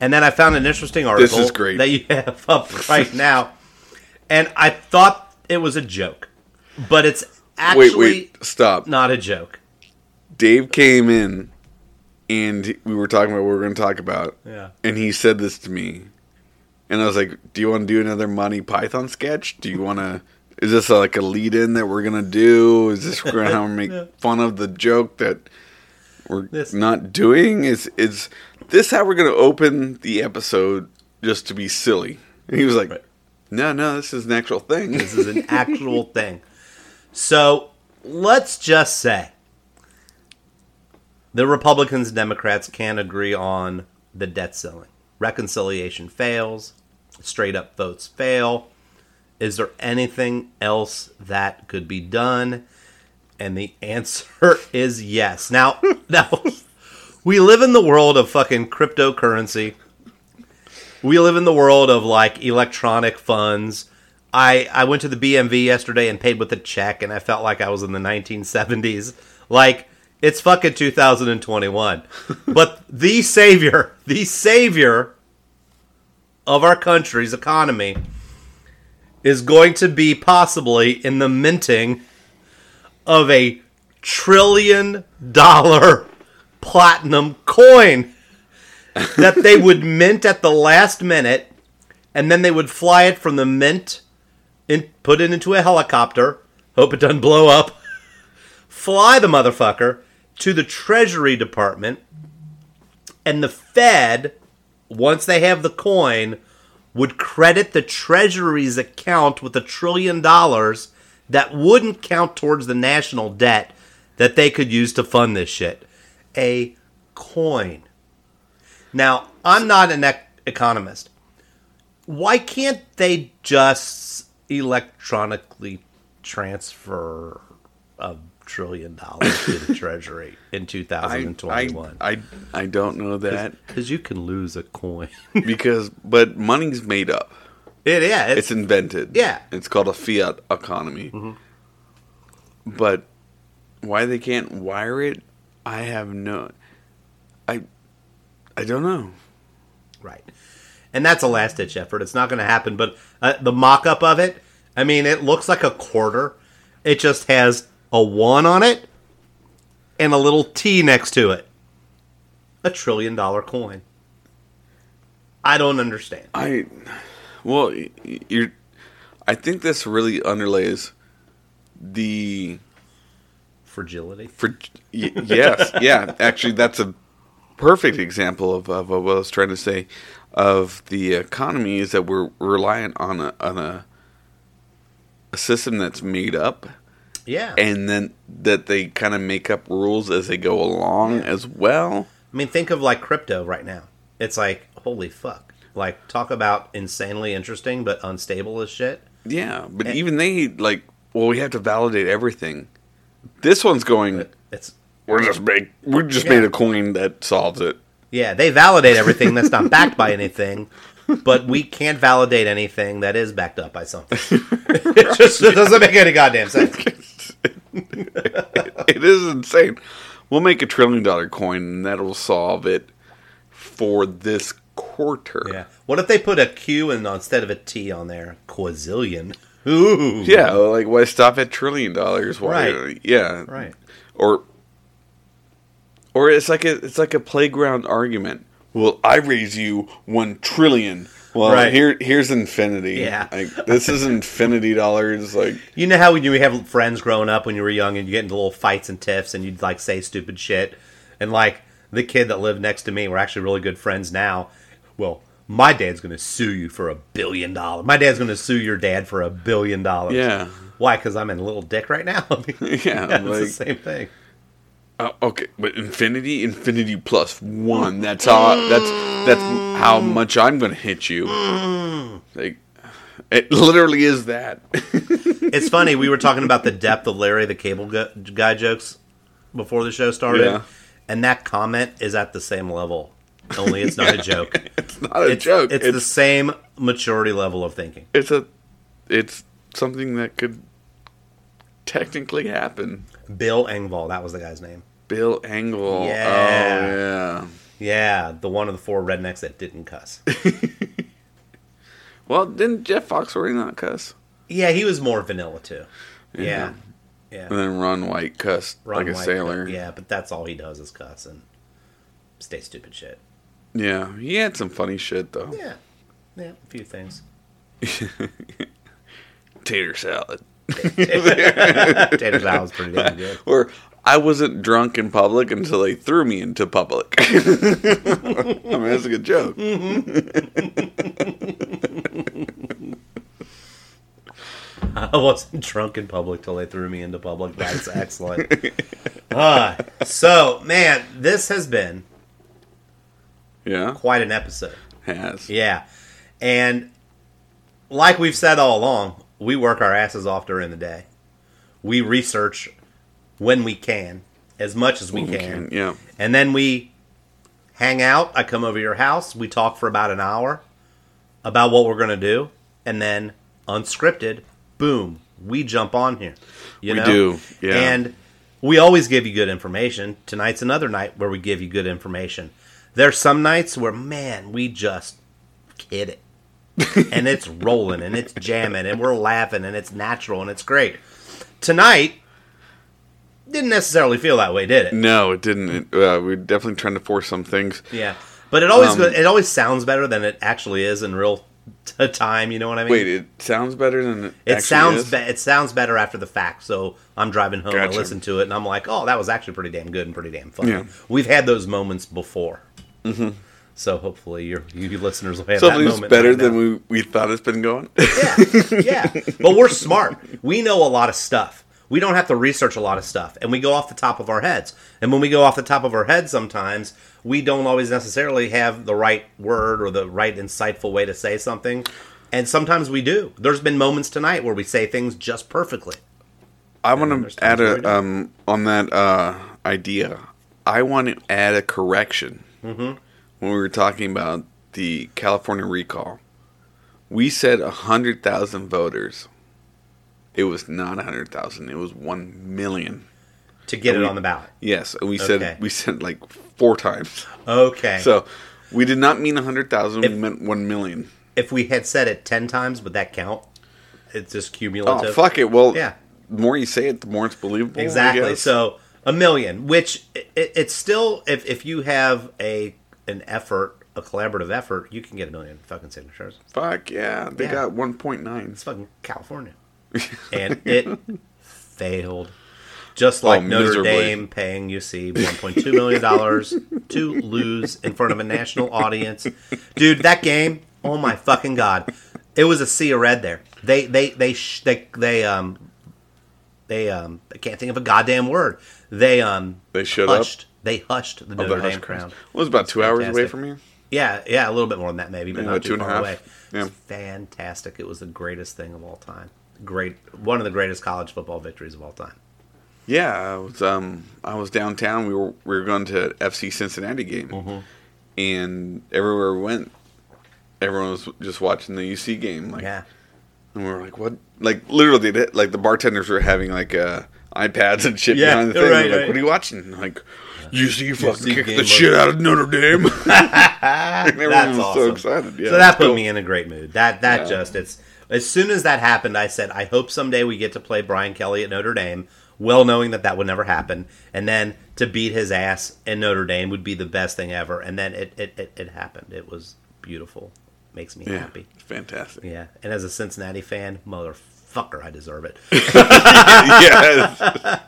and then I found an interesting article is great. that you *laughs* have up right now, and I thought it was a joke, but it's actually wait, wait, stop. not a joke. Dave came in and we were talking about what we were going to talk about. Yeah. And he said this to me. And I was like, Do you want to do another Monty Python sketch? Do you want to. Is this like a lead in that we're going to do? Is this we're to make *laughs* fun of the joke that we're This- not doing? Is, is this how we're going to open the episode just to be silly? And he was like, Right. No, no, this is an actual thing. This is an actual *laughs* thing. So let's just say the Republicans and Democrats can't agree on the debt ceiling. Reconciliation fails, straight up votes fail. Is there anything else that could be done? And the *laughs* answer is yes. Now, *laughs* now we live in the world of fucking cryptocurrency. We live in the world of like electronic funds. I I went to the BMV yesterday and paid with a check, and I felt like I was in the 1970s. Like it's fucking 2021. *laughs* but the savior, the savior of our country's economy is going to be possibly in the minting of a trillion dollar platinum coin that they would *laughs* mint at the last minute and then they would fly it from the mint and put it into a helicopter hope it doesn't blow up *laughs* fly the motherfucker to the treasury department and the fed once they have the coin would credit the treasury's account with a trillion dollars that wouldn't count towards the national debt that they could use to fund this shit a coin now, I'm not an ec- economist. Why can't they just electronically transfer a trillion dollars to the Treasury in *laughs* I, I, 2021? I, I don't know that Because you can lose a coin. *laughs* because, but money's made up. it, yeah, It's it's, invented. Yeah. It's called a fiat economy. But why they can't wire it, I have no. I, I don't know. right. And that's a last ditch effort. It's not going to happen. But uh, the mock up of it, I mean, it looks like a quarter. It just has a one on it and a little T next to it. A trillion dollar coin. I don't understand. I, well, you're. I think this really underlays the Fragility. for y- yes, yeah. Actually, that's a perfect example of, of what I was trying to say. Of the economy is that we're reliant on a on a a system that's made up, Yeah. and then that they kind of make up rules as they go along as well. I mean, think of like crypto right now. It's like, holy fuck. Like, talk about insanely interesting but unstable as shit. Yeah, but And- even they like, well, we have to validate everything. This one's going. It's We're just make we just Yeah. made a coin that solves it. yeah, they validate everything that's not backed by anything, but we can't validate anything that is backed up by something. *laughs* it just it doesn't make any goddamn sense. *laughs* *laughs* it is insane. We'll make a trillion dollar coin and that'll solve it for this quarter. Yeah. What if they put a Q and instead of a T on there? Quazillion. Ooh. *laughs* Yeah, like why stop at trillion dollars? Why? Right. Yeah. Right. Or or it's like a it's like a playground argument. Well, I raise you one trillion. Well, Right. here here's infinity. Yeah. like this is infinity dollars. Like You know how when you have friends growing up when you were young and you get into little fights and tiffs and you'd like say stupid shit and like the kid that lived next to me we're actually really good friends now. Well, my dad's going to sue you for a billion dollars. My dad's going to sue your dad for a billion dollars. yeah, Why? Because I'm in a little dick right now. *laughs* *laughs* yeah. it's like the same thing. Uh, okay, but infinity, infinity plus one. That's how. That's that's how much I'm going to hit you. Like, it literally is that. *laughs* It's funny. We were talking about the depth of Larry the Cable Guy jokes before the show started, Yeah. and that comment is at the same level. Only it's not a *laughs* joke. it's not a It's, joke. it's, It's the same maturity level of thinking. it's a it's something that could technically happen. Bill Engvall, that was the guy's name. Bill Engvall. Yeah. Oh Yeah, the one of the four rednecks that didn't cuss. *laughs* Well, didn't Jeff Foxworthy not cuss? yeah, he was more vanilla too. Yeah, Yeah. yeah. And then Ron White cussed Ron like a sailor. Yeah, but that's all he does is cuss and stay stupid shit. Yeah, he had some funny shit though. Yeah, yeah, a few things. *laughs* Tater salad. Tater salad was pretty damn good. *laughs* Or I wasn't drunk in public until they threw me into public. *laughs* I mean, that's a good joke. *laughs* I wasn't drunk in public till they threw me into public. That's excellent. Ah, so, man, this has been Yeah, quite an episode. has. Yeah. And like we've said all along, we work our asses off during the day. We research when we can, as much as we We can. can, yeah. And then we hang out. I come over to your house. We talk for about an hour about what we're going to do. And then unscripted, boom, we jump on here. You We know? do, yeah. And we always give you good information. Tonight's another night where we give you good information. There's some nights where, man, we just kid it. And it's rolling and it's jamming and we're laughing and it's natural and it's great. Tonight didn't necessarily feel that way, did it? No, it didn't. It, uh, we're definitely trying to force some things. Yeah, but it always Um, it always sounds better than it actually is in real t- time. You know what I mean? Wait, it sounds better than it. it sounds be- it sounds better after the fact. So I'm driving home, I listen to it, and I'm like, oh, that was actually pretty damn good and pretty damn funny. Yeah. We've had those moments before, mm-hmm. So hopefully your you listeners will have that Something's moment. better right than we, we thought it's been going. yeah, yeah. *laughs* But we're smart. We know a lot of stuff. We don't have to research a lot of stuff, and we go off the top of our heads. And when we go off the top of our heads, sometimes we don't always necessarily have the right word or the right insightful way to say something. And sometimes we do. There's been moments tonight where we say things just perfectly. I want to add times where we a um on that uh idea. I want to add a correction. Mm-hmm. When we were talking about the California recall, we said hundred thousand voters. It was not hundred thousand. It was one million. to get it we- on the ballot. Yes, we Okay. said we said like four times. Okay. So we did not mean hundred thousand. We meant one million. if we had said it ten times, would that count? It's just cumulative. Oh fuck it! Well, Yeah. The more you say it, the more it's believable. Exactly. So a million, which it, it's still if if you have a an effort, a collaborative effort, you can get a million fucking signatures. fuck yeah, they Yeah. got one point nine. It's fucking California, *laughs* and it failed. Just like Notre Oh, miserably. Dame paying UC 1.2 million dollars to lose in front of a national audience, dude. That game, oh my fucking god, it was a sea of red there. They they they sh- they they um they um I can't think of a goddamn word. They um They shut up? They hushed the Of Notre the Dame crowd. Well, it was about two hours away from here. Yeah, yeah, a little bit more than that maybe, but Yeah, not two too and a far half. away. Yeah. Fantastic. It was the greatest thing of all time. Great, one of the greatest college football victories of all time. Yeah, I was um I was downtown. We were we were going to FC Cincinnati game, Mm-hmm. and everywhere we went, everyone was just watching the UC game. Like, Yeah, and we were like, what? Like literally, like the bartenders were having like uh, ipads and shit Yeah, behind the *laughs* thing. right, like, right. what are you watching? And see, UC fucking UC kicked the shit out of Notre Dame. *laughs* *laughs* that's was awesome. so excited. Yeah, so that put me in a great mood. That that Yeah. just it's as soon as that happened, I said, I hope someday we get to play Brian Kelly at Notre Dame. Well knowing that that would never happen, and then to beat his ass in Notre Dame would be the best thing ever. And then it it, it, it happened. It was beautiful. Makes me Yeah, happy. fantastic. Yeah, and as a Cincinnati fan, motherfucker, I deserve it. *laughs* yeah,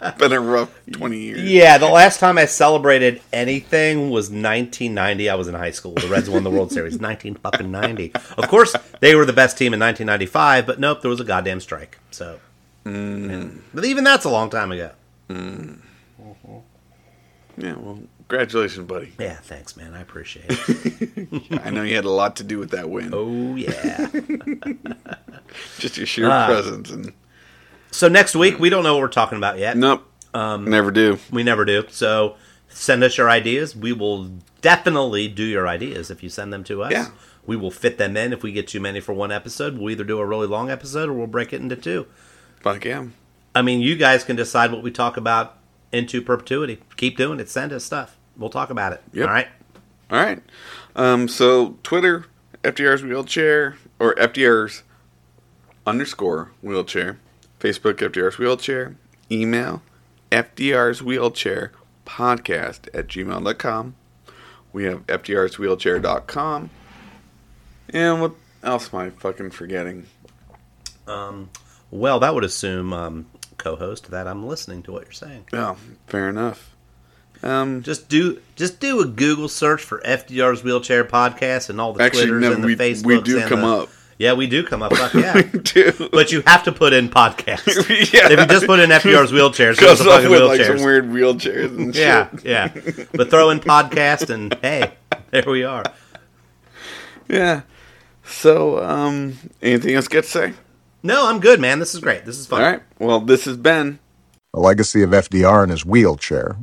it's been a rough twenty years. yeah, the last time I celebrated anything was 1990. I was in high school. The Reds won the World Series. 19 fucking 90. Of course, they were the best team in 1995, but nope, there was a goddamn strike. So, yeah. but even that's a long time ago. Mm. Mm-hmm. Yeah, well, congratulations, buddy. Yeah, thanks, man. I appreciate it. *laughs* I know you had a lot to do with that win. oh yeah. *laughs* Just your sheer Ah. presence and So next week we don't know what we're talking about yet. nope, Um, never do. We never do. So send us your ideas. We will definitely do your ideas if you send them to us. Yeah. We will fit them in if we get too many for one episode. We'll either do a really long episode or we'll break it into two. Fuck yeah. I mean, you guys can decide what we talk about into perpetuity. Keep doing it. Send us stuff. We'll talk about it. Yep. All right. All right. Um, so Twitter, FDR's wheelchair or FDR's underscore wheelchair. Facebook, FDR's wheelchair. Email, FDR's wheelchair podcast at gmail.com. We have FDR's wheelchair.com. And what else am I fucking forgetting? Well, that would assume, um, co-host, that I'm listening to what you're saying. Oh, fair enough. Um, Just do just do a Google search for FDR's Wheelchair Podcast and all the actually, Twitters no, and the we, Facebooks. we do and come the- up. Yeah, we do come up. Fuck *laughs* yeah. Dude. But you have to put in podcast. *laughs* Yeah. If you just put in FDR's wheelchairs, Goes goes the off fucking with like some weird wheelchairs and yeah, shit. yeah. But throw in podcast and *laughs* hey, there we are. Yeah. So, um, anything else you got to say? No, I'm good, man. This is great. This is fun. All right. Well, this has been a legacy of FDR in his wheelchair.